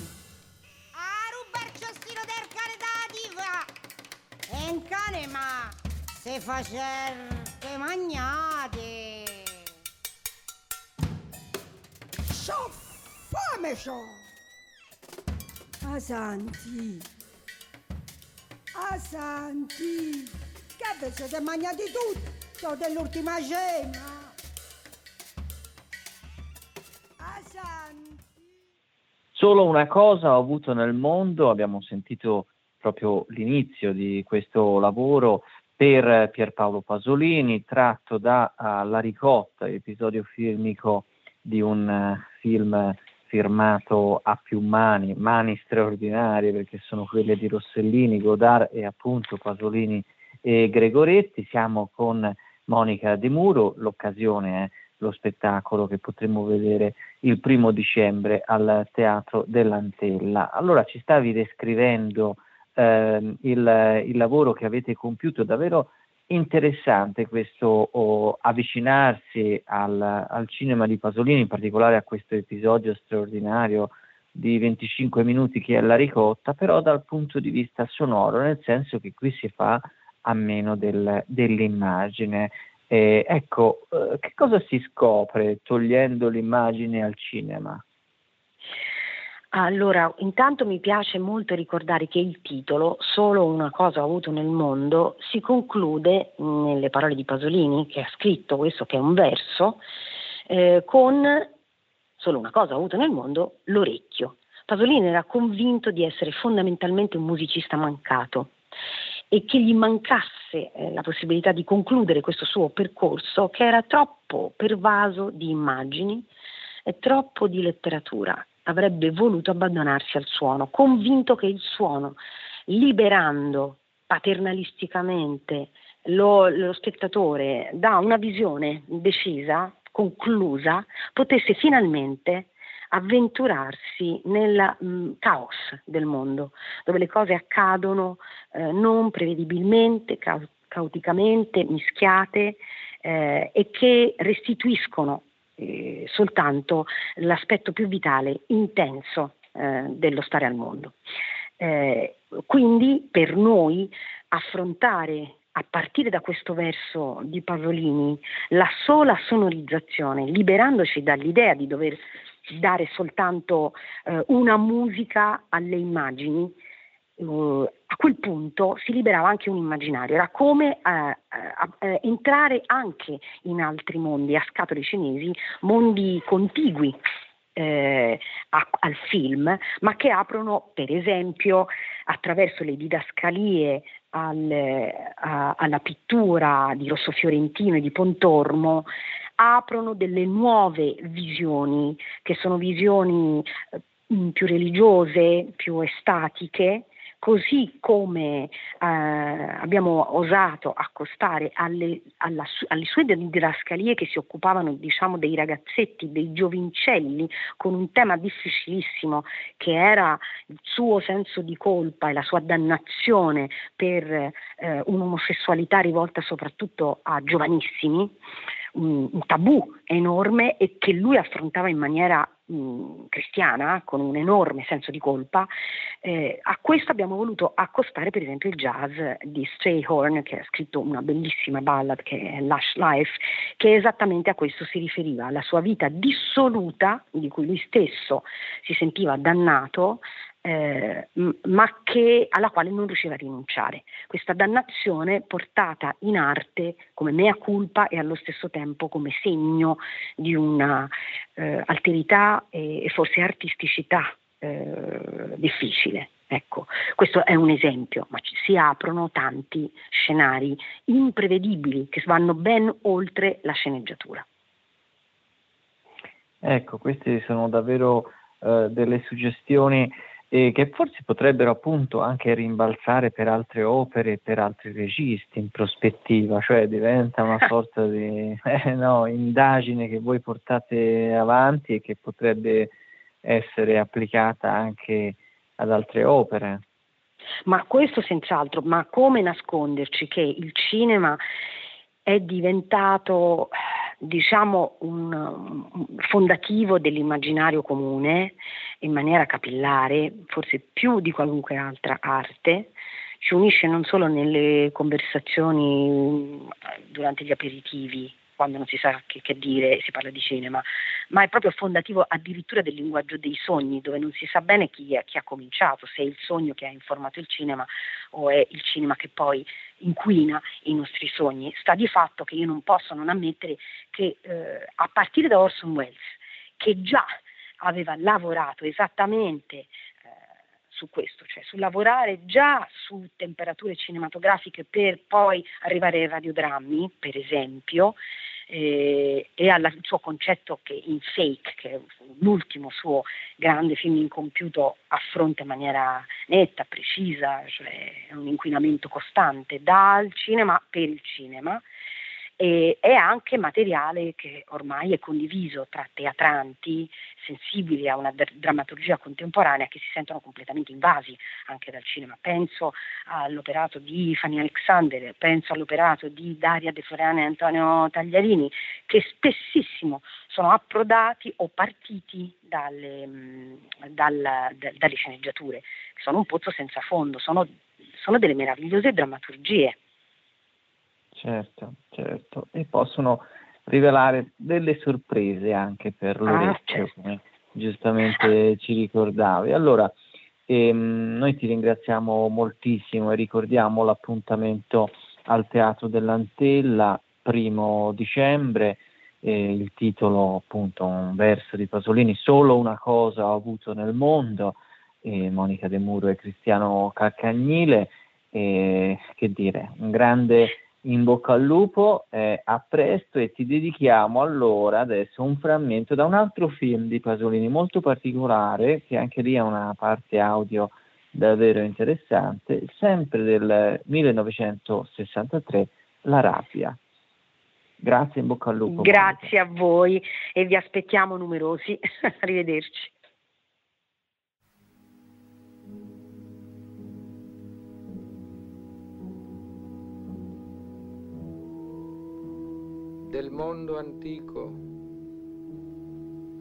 A ruba il cestino del cane da diva! E un cane, ma se facerte magnate! C'ho fame, c'ho! Ah, santi! Ah, santi! Che vi siete mangiati tutto dell'ultima cena? Ah, santi! Solo una cosa ho avuto nel mondo, abbiamo sentito proprio l'inizio di questo lavoro per Pierpaolo Pasolini, tratto da uh, La ricotta, episodio filmico di un uh, film firmato a più mani, mani straordinarie perché sono quelle di Rossellini, Godard e appunto Pasolini e Gregoretti. Siamo con Monica De Muro, l'occasione è lo spettacolo che potremo vedere il primo dicembre al Teatro dell'Antella. Allora ci stavi descrivendo eh, il, il, lavoro che avete compiuto, davvero interessante questo oh, avvicinarsi al, al, cinema di Pasolini, in particolare a questo episodio straordinario di 25 minuti che è la ricotta, però dal punto di vista sonoro, nel senso che qui si fa a meno del, dell'immagine. Eh, ecco, eh, che cosa si scopre togliendo l'immagine al cinema? Allora, intanto mi piace molto ricordare che il titolo, Solo una cosa ho avuto nel mondo, si conclude nelle parole di Pasolini, che ha scritto questo, che è un verso, eh, con Solo una cosa ho avuto nel mondo, l'orecchio. Pasolini era convinto di essere fondamentalmente un musicista mancato e che gli mancasse eh, la possibilità di concludere questo suo percorso che era troppo pervaso di immagini e troppo di letteratura avrebbe voluto abbandonarsi al suono, convinto che il suono, liberando paternalisticamente lo, lo spettatore da una visione decisa, conclusa, potesse finalmente avventurarsi nel mh, mm, caos del mondo, dove le cose accadono eh, non prevedibilmente, ca- caoticamente, mischiate eh, e che restituiscono eh, soltanto l'aspetto più vitale, intenso eh, dello stare al mondo. Eh, quindi per noi affrontare a partire da questo verso di Pasolini la sola sonorizzazione, liberandoci dall'idea di dover dare soltanto eh, una musica alle immagini, uh, a quel punto si liberava anche un immaginario, era come uh, uh, entrare anche in altri mondi, a scatole cinesi, mondi contigui eh, a, al film, ma che aprono per esempio attraverso le didascalie al, a, alla pittura di Rosso Fiorentino e di Pontormo, aprono delle nuove visioni, che sono visioni eh, più religiose, più estatiche, così come eh, abbiamo osato accostare alle, alla, alle sue didascalie che si occupavano diciamo, dei ragazzetti, dei giovincelli, con un tema difficilissimo che era il suo senso di colpa e la sua dannazione per eh, un'omosessualità rivolta soprattutto a giovanissimi, un tabù enorme e che lui affrontava in maniera mh, cristiana, con un enorme senso di colpa, eh, a questo abbiamo voluto accostare per esempio il jazz di Strayhorn, che ha scritto una bellissima ballad che è Lush Life, che esattamente a questo si riferiva, alla sua vita dissoluta, di cui lui stesso si sentiva dannato, eh, ma che, alla quale non riusciva a rinunciare. Questa dannazione portata in arte come mea culpa e allo stesso tempo come segno di una eh, alterità e, e, forse artisticità eh, difficile. Ecco, questo è un esempio, ma ci si aprono tanti scenari imprevedibili che vanno ben oltre la sceneggiatura. Ecco, queste sono davvero eh, delle suggestioni e che forse potrebbero appunto anche rimbalzare per altre opere, per altri registi in prospettiva, cioè diventa una <laughs> sorta di eh, no, indagine che voi portate avanti e che potrebbe essere applicata anche ad altre opere. Ma questo senz'altro, ma come nasconderci che il cinema è diventato diciamo un, fondativo dell'immaginario comune in maniera capillare, forse più di qualunque altra arte, ci unisce non solo nelle conversazioni durante gli aperitivi, quando non si sa che, che dire si parla di cinema, ma è proprio fondativo addirittura del linguaggio dei sogni, dove non si sa bene chi, è, chi ha cominciato, se è il sogno che ha informato il cinema o è il cinema che poi inquina i nostri sogni. Sta di fatto che io non posso non ammettere che eh, a partire da Orson Welles, che già aveva lavorato esattamente su questo, cioè su lavorare già su temperature cinematografiche per poi arrivare ai radiodrammi, per esempio, eh, e al suo concetto che in Fake, che è l'ultimo suo grande film incompiuto, affronta in maniera netta, precisa, cioè un inquinamento costante dal cinema per il cinema, e è anche materiale che ormai è condiviso tra teatranti sensibili a una drammaturgia contemporanea che si sentono completamente invasi anche dal cinema. Penso all'operato di Fanny Alexander, penso all'operato di Daria De Floriana e Antonio Tagliarini, che spessissimo sono approdati o partiti dalle, mm, dal, dalle sceneggiature, sono un pozzo senza fondo, sono, sono delle meravigliose drammaturgie. Certo, certo, e possono rivelare delle sorprese anche per l'orecchio, ah, certo. come giustamente ci ricordavi. Allora, ehm, noi ti ringraziamo moltissimo e ricordiamo l'appuntamento al Teatro dell'Antella, primo dicembre, eh, il titolo appunto un verso di Pasolini, Solo una cosa ho avuto nel mondo, eh, Monica De Muro e Cristiano Calcagnile, eh, che dire, un grande in bocca al lupo, eh, a presto e ti dedichiamo allora adesso un frammento da un altro film di Pasolini molto particolare, che anche lì ha una parte audio davvero interessante, sempre del 1963, La rabbia. Grazie, in bocca al lupo. Grazie Monica. a voi e vi aspettiamo numerosi. <laughs> Arrivederci. Del mondo antico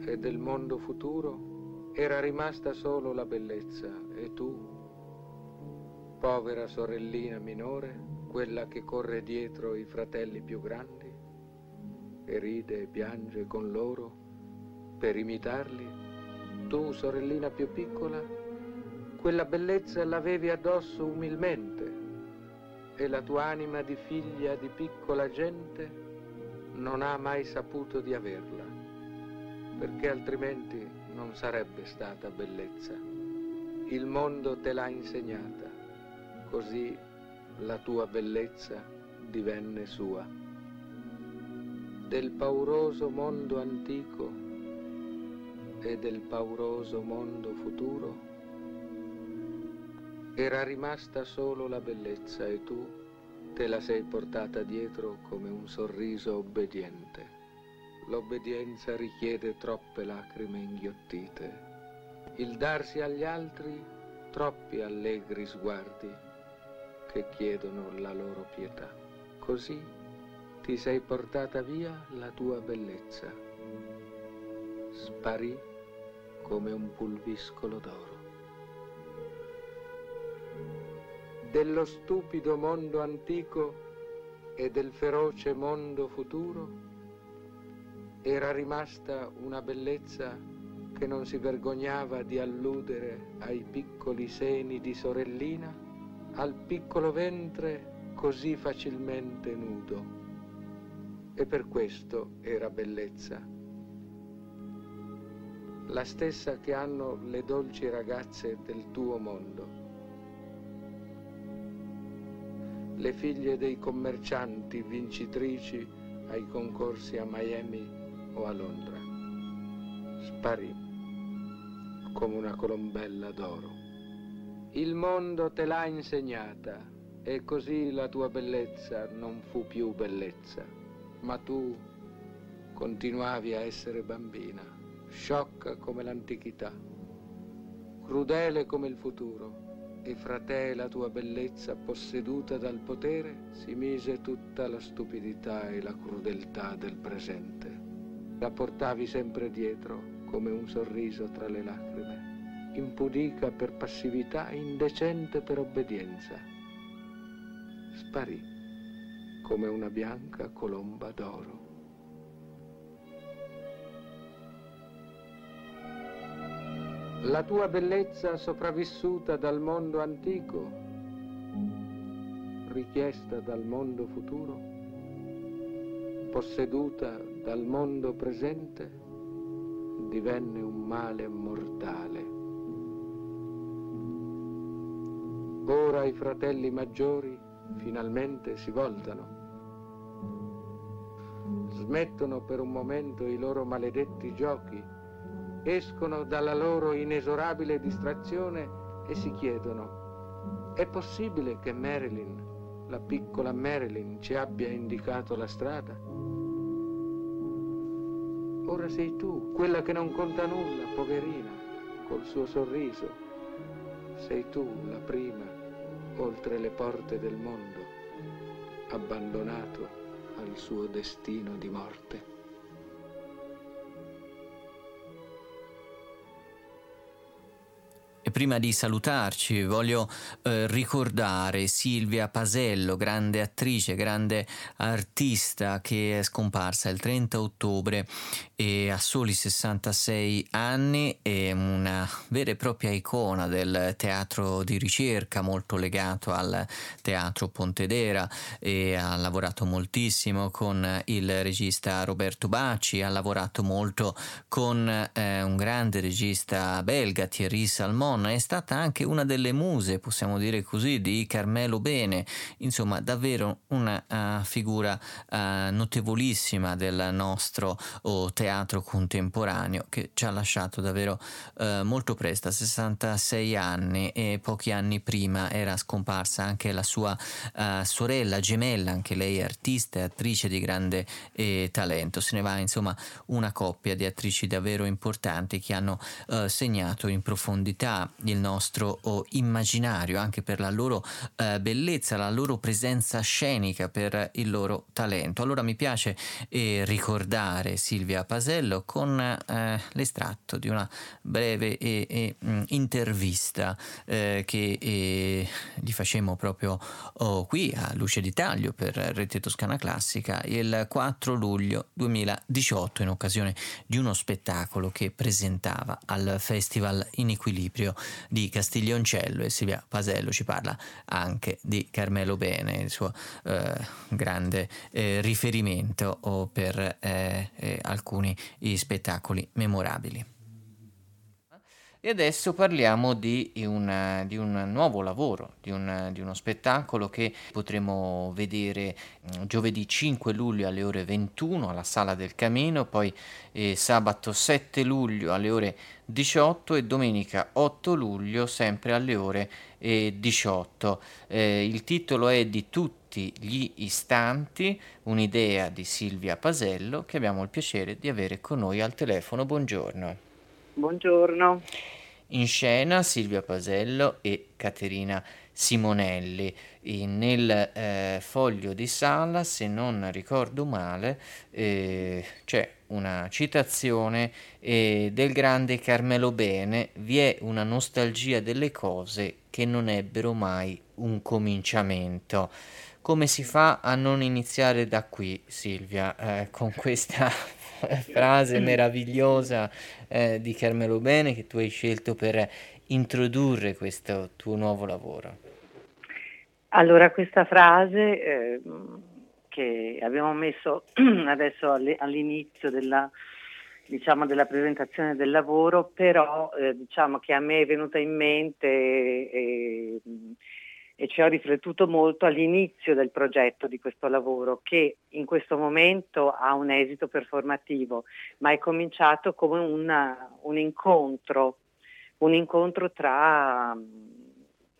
e del mondo futuro era rimasta solo la bellezza. E tu, povera sorellina minore, quella che corre dietro i fratelli più grandi e ride e piange con loro per imitarli, tu, sorellina più piccola, quella bellezza l'avevi addosso umilmente e la tua anima di figlia di piccola gente non ha mai saputo di averla, perché altrimenti non sarebbe stata bellezza. Il mondo te l'ha insegnata, così la tua bellezza divenne sua. Del pauroso mondo antico e del pauroso mondo futuro era rimasta solo la bellezza e tu Te la sei portata dietro come un sorriso obbediente. L'obbedienza richiede troppe lacrime inghiottite. Il darsi agli altri troppi allegri sguardi che chiedono la loro pietà. Così ti sei portata via la tua bellezza. Sparì come un pulviscolo d'oro. Dello stupido mondo antico e del feroce mondo futuro, era rimasta una bellezza che non si vergognava di alludere ai piccoli seni di sorellina, al piccolo ventre così facilmente nudo. E per questo era bellezza. La stessa che hanno le dolci ragazze del tuo mondo le figlie dei commercianti vincitrici ai concorsi a Miami o a Londra. Sparì come una colombella d'oro. Il mondo te l'ha insegnata e così la tua bellezza non fu più bellezza, ma tu continuavi a essere bambina, sciocca come l'antichità, crudele come il futuro e fra te e la tua bellezza posseduta dal potere si mise tutta la stupidità e la crudeltà del presente. La portavi sempre dietro come un sorriso tra le lacrime, impudica per passività, indecente per obbedienza. Sparì come una bianca colomba d'oro. La tua bellezza sopravvissuta dal mondo antico, richiesta dal mondo futuro, posseduta dal mondo presente, divenne un male mortale. Ora i fratelli maggiori finalmente si voltano, smettono per un momento i loro maledetti giochi escono dalla loro inesorabile distrazione e si chiedono, è possibile che Marilyn, la piccola Marilyn, ci abbia indicato la strada? Ora sei tu, quella che non conta nulla, poverina, col suo sorriso. Sei tu la prima, oltre le porte del mondo, abbandonato al suo destino di morte. Prima di salutarci voglio eh, ricordare Silvia Pasello, grande attrice, grande artista che è scomparsa il 30 ottobre e a soli 66 anni, è una vera e propria icona del teatro di ricerca, molto legato al teatro Pontedera e ha lavorato moltissimo con il regista Roberto Bacci, ha lavorato molto con eh, un grande regista belga Thierry Salmon donna, è stata anche una delle muse, possiamo dire così, di Carmelo Bene, insomma davvero una uh, figura uh, notevolissima del nostro oh, teatro contemporaneo che ci ha lasciato davvero uh, molto presto, a 66 anni e pochi anni prima era scomparsa anche la sua sorella gemella, anche lei artista e attrice di grande eh, talento. Se ne va insomma una coppia di attrici davvero importanti che hanno segnato in profondità il nostro immaginario, anche per la loro eh, bellezza, la loro presenza scenica, per il loro talento. Allora mi piace eh, ricordare Silvia Pasello con eh, l'estratto di una breve mm, intervista eh, che eh, gli facemmo proprio oh, qui a Luce di Taglio per Rete Toscana Classica il 4 luglio 2018 in occasione di uno spettacolo che presentava al Festival in Equilibrio di Castiglioncello e Silvia Pasello ci parla anche di Carmelo Bene, il suo eh, grande eh, riferimento per eh, eh, alcuni spettacoli memorabili. E adesso parliamo di, una, di un nuovo lavoro, di, un, di, uno spettacolo che potremo vedere mm, giovedì 5 luglio alle ore 21 alla Sala del Camino, poi eh, sabato 7 luglio alle ore 18 e domenica 8 luglio sempre alle ore eh, 18. Eh, il titolo è Di tutti gli istanti, un'idea di Silvia Pasello che abbiamo il piacere di avere con noi al telefono. Buongiorno. Buongiorno. In scena Silvia Pasello e Caterina Simonelli. E nel eh, foglio di sala, se non ricordo male, eh, c'è una citazione eh, del grande Carmelo Bene, vi è una nostalgia delle cose che non ebbero mai un cominciamento. Come si fa a non iniziare da qui, Silvia, eh, con questa <laughs> frase meravigliosa eh, di Carmelo Bene che tu hai scelto per introdurre questo tuo nuovo lavoro? Allora, questa frase eh, che abbiamo messo <clears throat> adesso all'inizio della, diciamo, della presentazione del lavoro, però eh, diciamo che a me è venuta in mente e, e ci ho riflettuto molto all'inizio del progetto di questo lavoro che in questo momento ha un esito performativo, ma è cominciato come una, un incontro, un incontro tra um,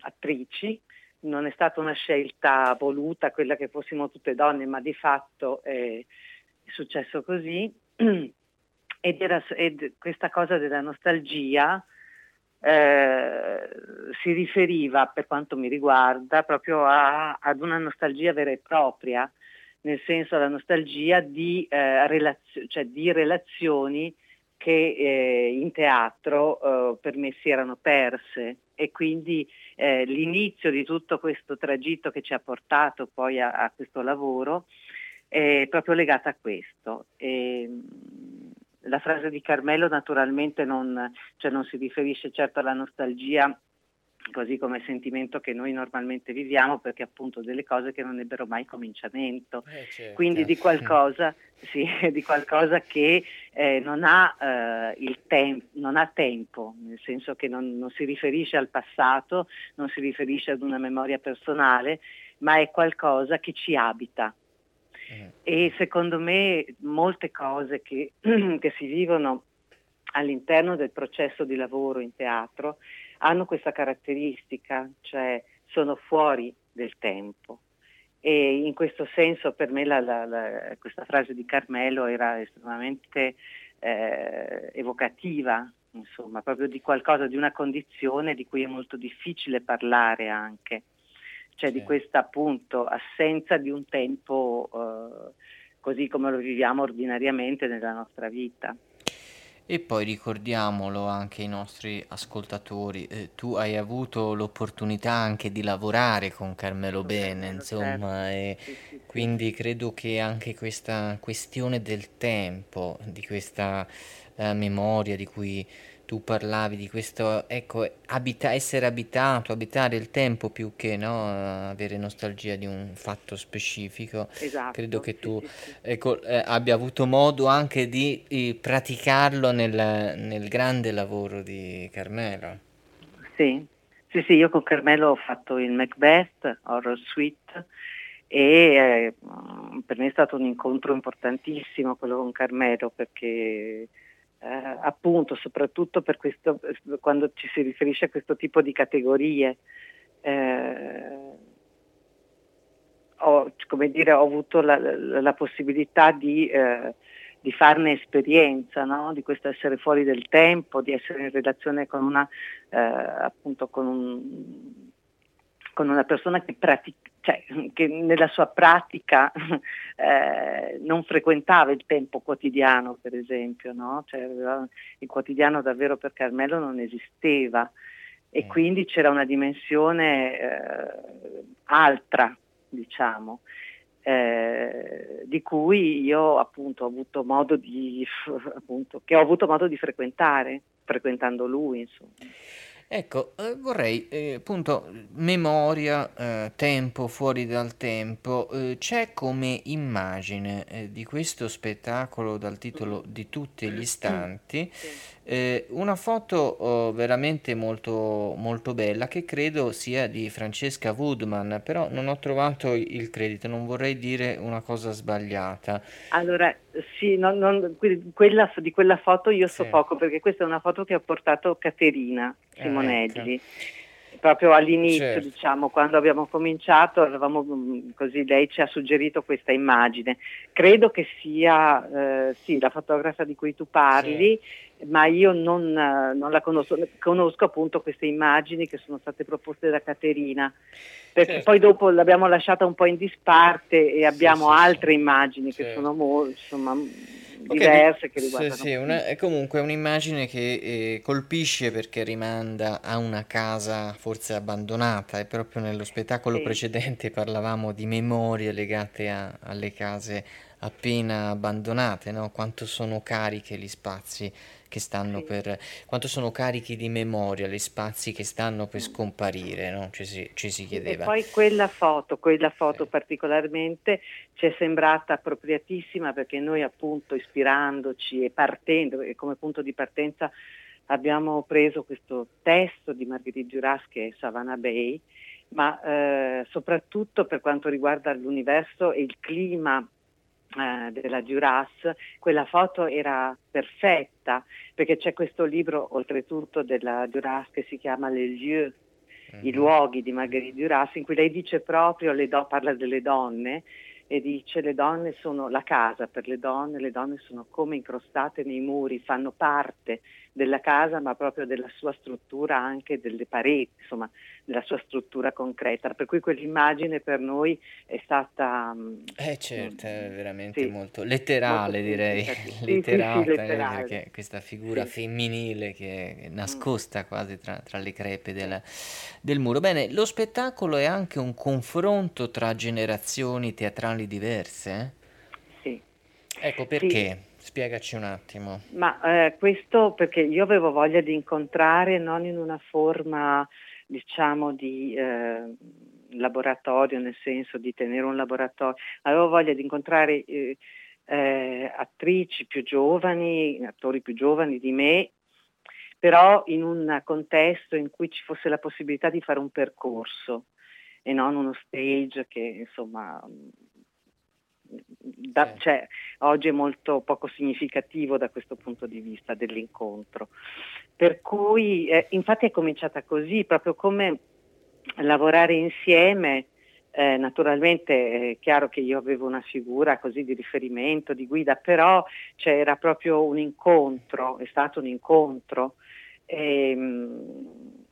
attrici, non è stata una scelta voluta quella che fossimo tutte donne, ma di fatto è, è successo così. <clears throat> Ed era ed questa cosa della nostalgia eh, si riferiva, per quanto mi riguarda, proprio a, ad una nostalgia vera e propria, nel senso alla nostalgia di, eh, relazio- cioè di relazioni che eh, in teatro eh, per me si erano perse e quindi eh, l'inizio di tutto questo tragitto che ci ha portato poi a, a questo lavoro è proprio legata a questo. E, la frase di Carmelo naturalmente non, cioè non si riferisce certo alla nostalgia così come sentimento che noi normalmente viviamo perché appunto delle cose che non ebbero mai cominciamento Eh, certo. quindi di qualcosa, <laughs> sì, di qualcosa che eh, non, ha, eh, il tem- non ha tempo nel senso che non, non si riferisce al passato non si riferisce ad una memoria personale ma è qualcosa che ci abita e secondo me molte cose che, <clears throat> che si vivono all'interno del processo di lavoro in teatro hanno questa caratteristica, cioè sono fuori del tempo. E in questo senso per me la, la, la, questa frase di Carmelo era estremamente eh, evocativa, insomma, proprio di qualcosa, di una condizione di cui è molto difficile parlare anche cioè di questa appunto assenza di un tempo eh, così come lo viviamo ordinariamente nella nostra vita. E poi ricordiamolo anche ai nostri ascoltatori, eh, tu hai avuto l'opportunità anche di lavorare con Carmelo Bene, insomma, e quindi credo che anche questa questione del tempo, di questa eh, memoria di cui tu parlavi, di questo, ecco, abita- essere abitato, abitare il tempo più che no, avere nostalgia di un fatto specifico, Esatto, credo che tu sì, sì. ecco, eh, abbia avuto modo anche di eh, praticarlo nel, nel grande lavoro di Carmelo. Sì, sì, sì, io con Carmelo ho fatto il Macbeth, Horror Suite e eh, per me è stato un incontro importantissimo quello con Carmelo perché eh, appunto soprattutto questo, quando ci si riferisce a questo tipo di categorie eh, ho, dire, ho avuto la, la, la possibilità di, eh, di farne esperienza, no? di questo essere fuori del tempo, di essere in relazione con una, eh, con, un, con una persona che, pratica, cioè, che nella sua pratica <laughs> eh, non frequentava il tempo quotidiano, per esempio, no? cioè, il quotidiano davvero per Carmelo non esisteva e quindi c'era una dimensione eh, altra diciamo, eh, di cui io appunto ho avuto modo di, <laughs> appunto, che ho avuto modo di frequentare, frequentando lui, insomma. Ecco, eh, vorrei eh, appunto memoria, eh, tempo fuori dal tempo, eh, c'è come immagine eh, di questo spettacolo dal titolo Di tutti gli istanti eh, una foto oh, veramente molto, molto bella che credo sia di Francesca Woodman, però non ho trovato il credito, non vorrei dire una cosa sbagliata. Allora, sì, non, non, quella, di quella foto io so Sì. poco perché questa è una foto che ha portato Caterina Ah, Simonelli. ecco. Proprio all'inizio, Certo. diciamo, quando abbiamo cominciato, avevamo, mm, così lei ci ha suggerito questa immagine. Credo che sia eh, sì, la fotografa di cui tu parli, ma io non, eh, non la conosco, conosco appunto queste immagini che sono state proposte da Caterina, perché Certo. poi dopo l'abbiamo lasciata un po' in disparte e abbiamo sì, sì. altre immagini che Certo. sono mo- insomma, Ok, diverse che sì, riguardano. sì, una- è comunque un'immagine che eh, colpisce perché rimanda a una casa forse abbandonata e proprio nello spettacolo Sì. precedente <laughs> parlavamo di memorie legate a- alle case appena abbandonate, no? Quanto sono cariche gli spazi che stanno per... quanto sono carichi di memoria gli spazi che stanno per scomparire, no? Ci si, ci si E chiedeva. poi quella foto, quella foto particolarmente ci è sembrata appropriatissima perché noi appunto ispirandoci e partendo, e come punto di partenza abbiamo preso questo testo di Marguerite Duras che è Savannah Bay, ma eh, soprattutto per quanto riguarda l'universo e il clima eh, della Duras, quella foto era perfetta perché c'è questo libro oltretutto della Duras che si chiama Les lieux, i luoghi di Marguerite Duras in cui lei dice proprio, le do- parla delle donne e dice le donne sono la casa per le donne, le donne sono come incrostate nei muri, fanno parte della casa ma proprio della sua struttura anche delle pareti, insomma della sua struttura concreta, per cui quell'immagine per noi è stata... Mm, eh certo, è veramente sì, molto letterale molto direi. <laughs> Sì, letterata, sì, letterale. perché questa figura femminile che è Mm. nascosta quasi tra, tra le crepe del, del muro. Bene, lo spettacolo è anche un confronto tra generazioni teatrali diverse? eh? Sì. Ecco perché, spiegaci un attimo. Ma eh, questo perché io avevo voglia di incontrare non in una forma diciamo di eh, laboratorio, nel senso di tenere un laboratorio, avevo voglia di incontrare eh, eh, attrici più giovani, attori più giovani di me, però in un contesto in cui ci fosse la possibilità di fare un percorso e non uno stage che insomma da- cioè, oggi è molto poco significativo da questo punto di vista dell'incontro. Per cui, eh, infatti è cominciata così, proprio come lavorare insieme. eh, naturalmente è chiaro che io avevo una figura così di riferimento, di guida, però c'era proprio un incontro, è stato un incontro. Ehm,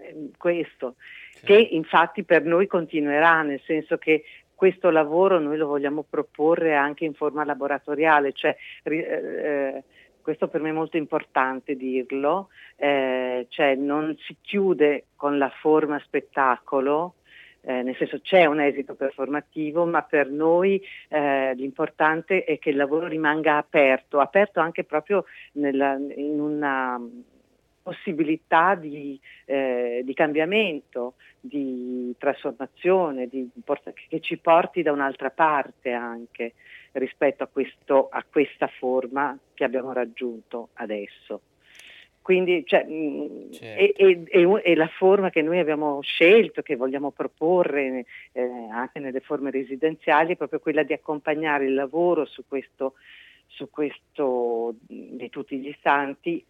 ehm, questo, che infatti per noi continuerà, nel senso che questo lavoro noi lo vogliamo proporre anche in forma laboratoriale, cioè ri- eh, questo per me è molto importante dirlo, eh, cioè non si chiude con la forma spettacolo, eh, nel senso c'è un esito performativo, ma per noi eh, l'importante è che il lavoro rimanga aperto, aperto anche proprio nella- in una possibilità di, eh, di cambiamento, di trasformazione, di che ci porti da un'altra parte anche rispetto a, questo, a questa forma che abbiamo raggiunto adesso. Quindi cioè, è, è- è un- è la forma che noi abbiamo scelto, che vogliamo proporre eh, anche nelle forme residenziali, è proprio quella di accompagnare il lavoro su questo, su questo mh, di tutti gli istanti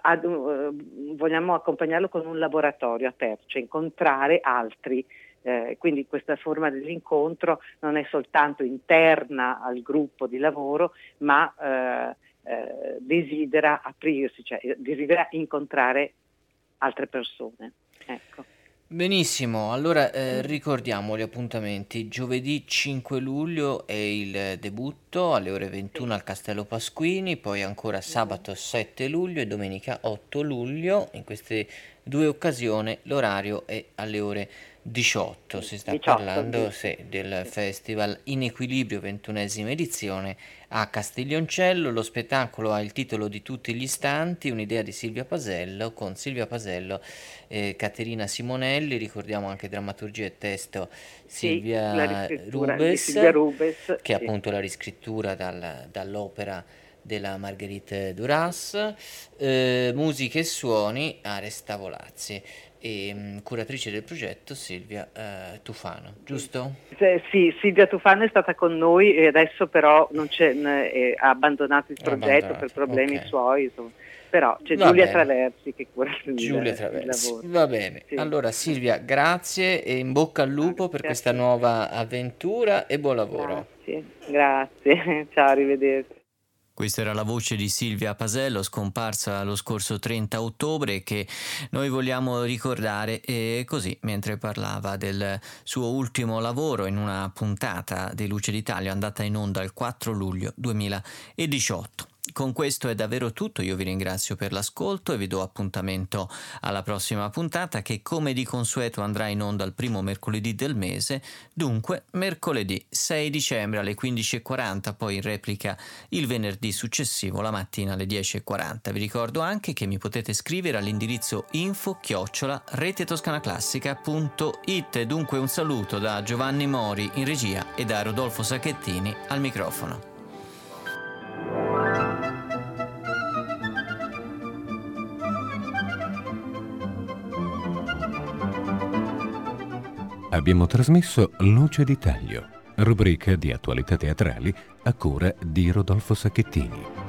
ad eh, vogliamo accompagnarlo con un laboratorio aperto, cioè incontrare altri. eh, quindi questa forma dell'incontro non è soltanto interna al gruppo di lavoro, ma eh, eh, desidera aprirsi, cioè eh, desidera incontrare altre persone. Ecco. Benissimo, allora eh, ricordiamo gli appuntamenti. Giovedì 5 luglio è il debutto alle ore 21 al Castello Pasquini, poi ancora sabato 7 luglio e domenica 8 luglio. In queste due occasioni l'orario è alle ore 18. Si sta 18, parlando sì. sì, del festival In Equilibrio, ventunesima edizione a Castiglioncello. Lo spettacolo ha il titolo di Tutti gli istanti, un'idea di Silvia Pasello, con Silvia Pasello e Caterina Simonelli. Ricordiamo anche drammaturgia e testo Sì, Silvia di Rubes, Silvia Rubes, che è sì. appunto la riscrittura dal- dall'opera della Marguerite Duras, eh, musiche e suoni Ares Tavolazzi e mh, curatrice del progetto Silvia eh, Tufano, giusto? Eh, Sì, Silvia Tufano è stata con noi e adesso però non c'è, ne- eh, ha abbandonato il progetto abbandonato, per problemi ok. suoi, insomma. però c'è Va Giulia bene. Traversi che cura il, Giulia il Traversi. lavoro. Va bene. Sì. Allora Silvia, grazie e in bocca al lupo per questa nuova avventura e buon lavoro. Grazie, grazie, <laughs> ciao, arrivederci. Questa era la voce di Silvia Pasello, scomparsa lo scorso 30 ottobre, che noi vogliamo ricordare eh, così mentre parlava del suo ultimo lavoro in una puntata di Luce d'Italia andata in onda il 4 luglio 2018. Con questo è davvero tutto, io vi ringrazio per l'ascolto e vi do appuntamento alla prossima puntata che come di consueto andrà in onda il primo mercoledì del mese, dunque mercoledì 6 dicembre alle 15.40, poi in replica il venerdì successivo la mattina alle 10.40. Vi ricordo anche che mi potete scrivere all'indirizzo info chiocciola retetoscanaclassica.it. Dunque un saluto da Giovanni Mori in regia e da Rodolfo Sacchettini al microfono. Abbiamo trasmesso Luce di Taglio, rubrica di attualità teatrali a cura di Rodolfo Sacchettini.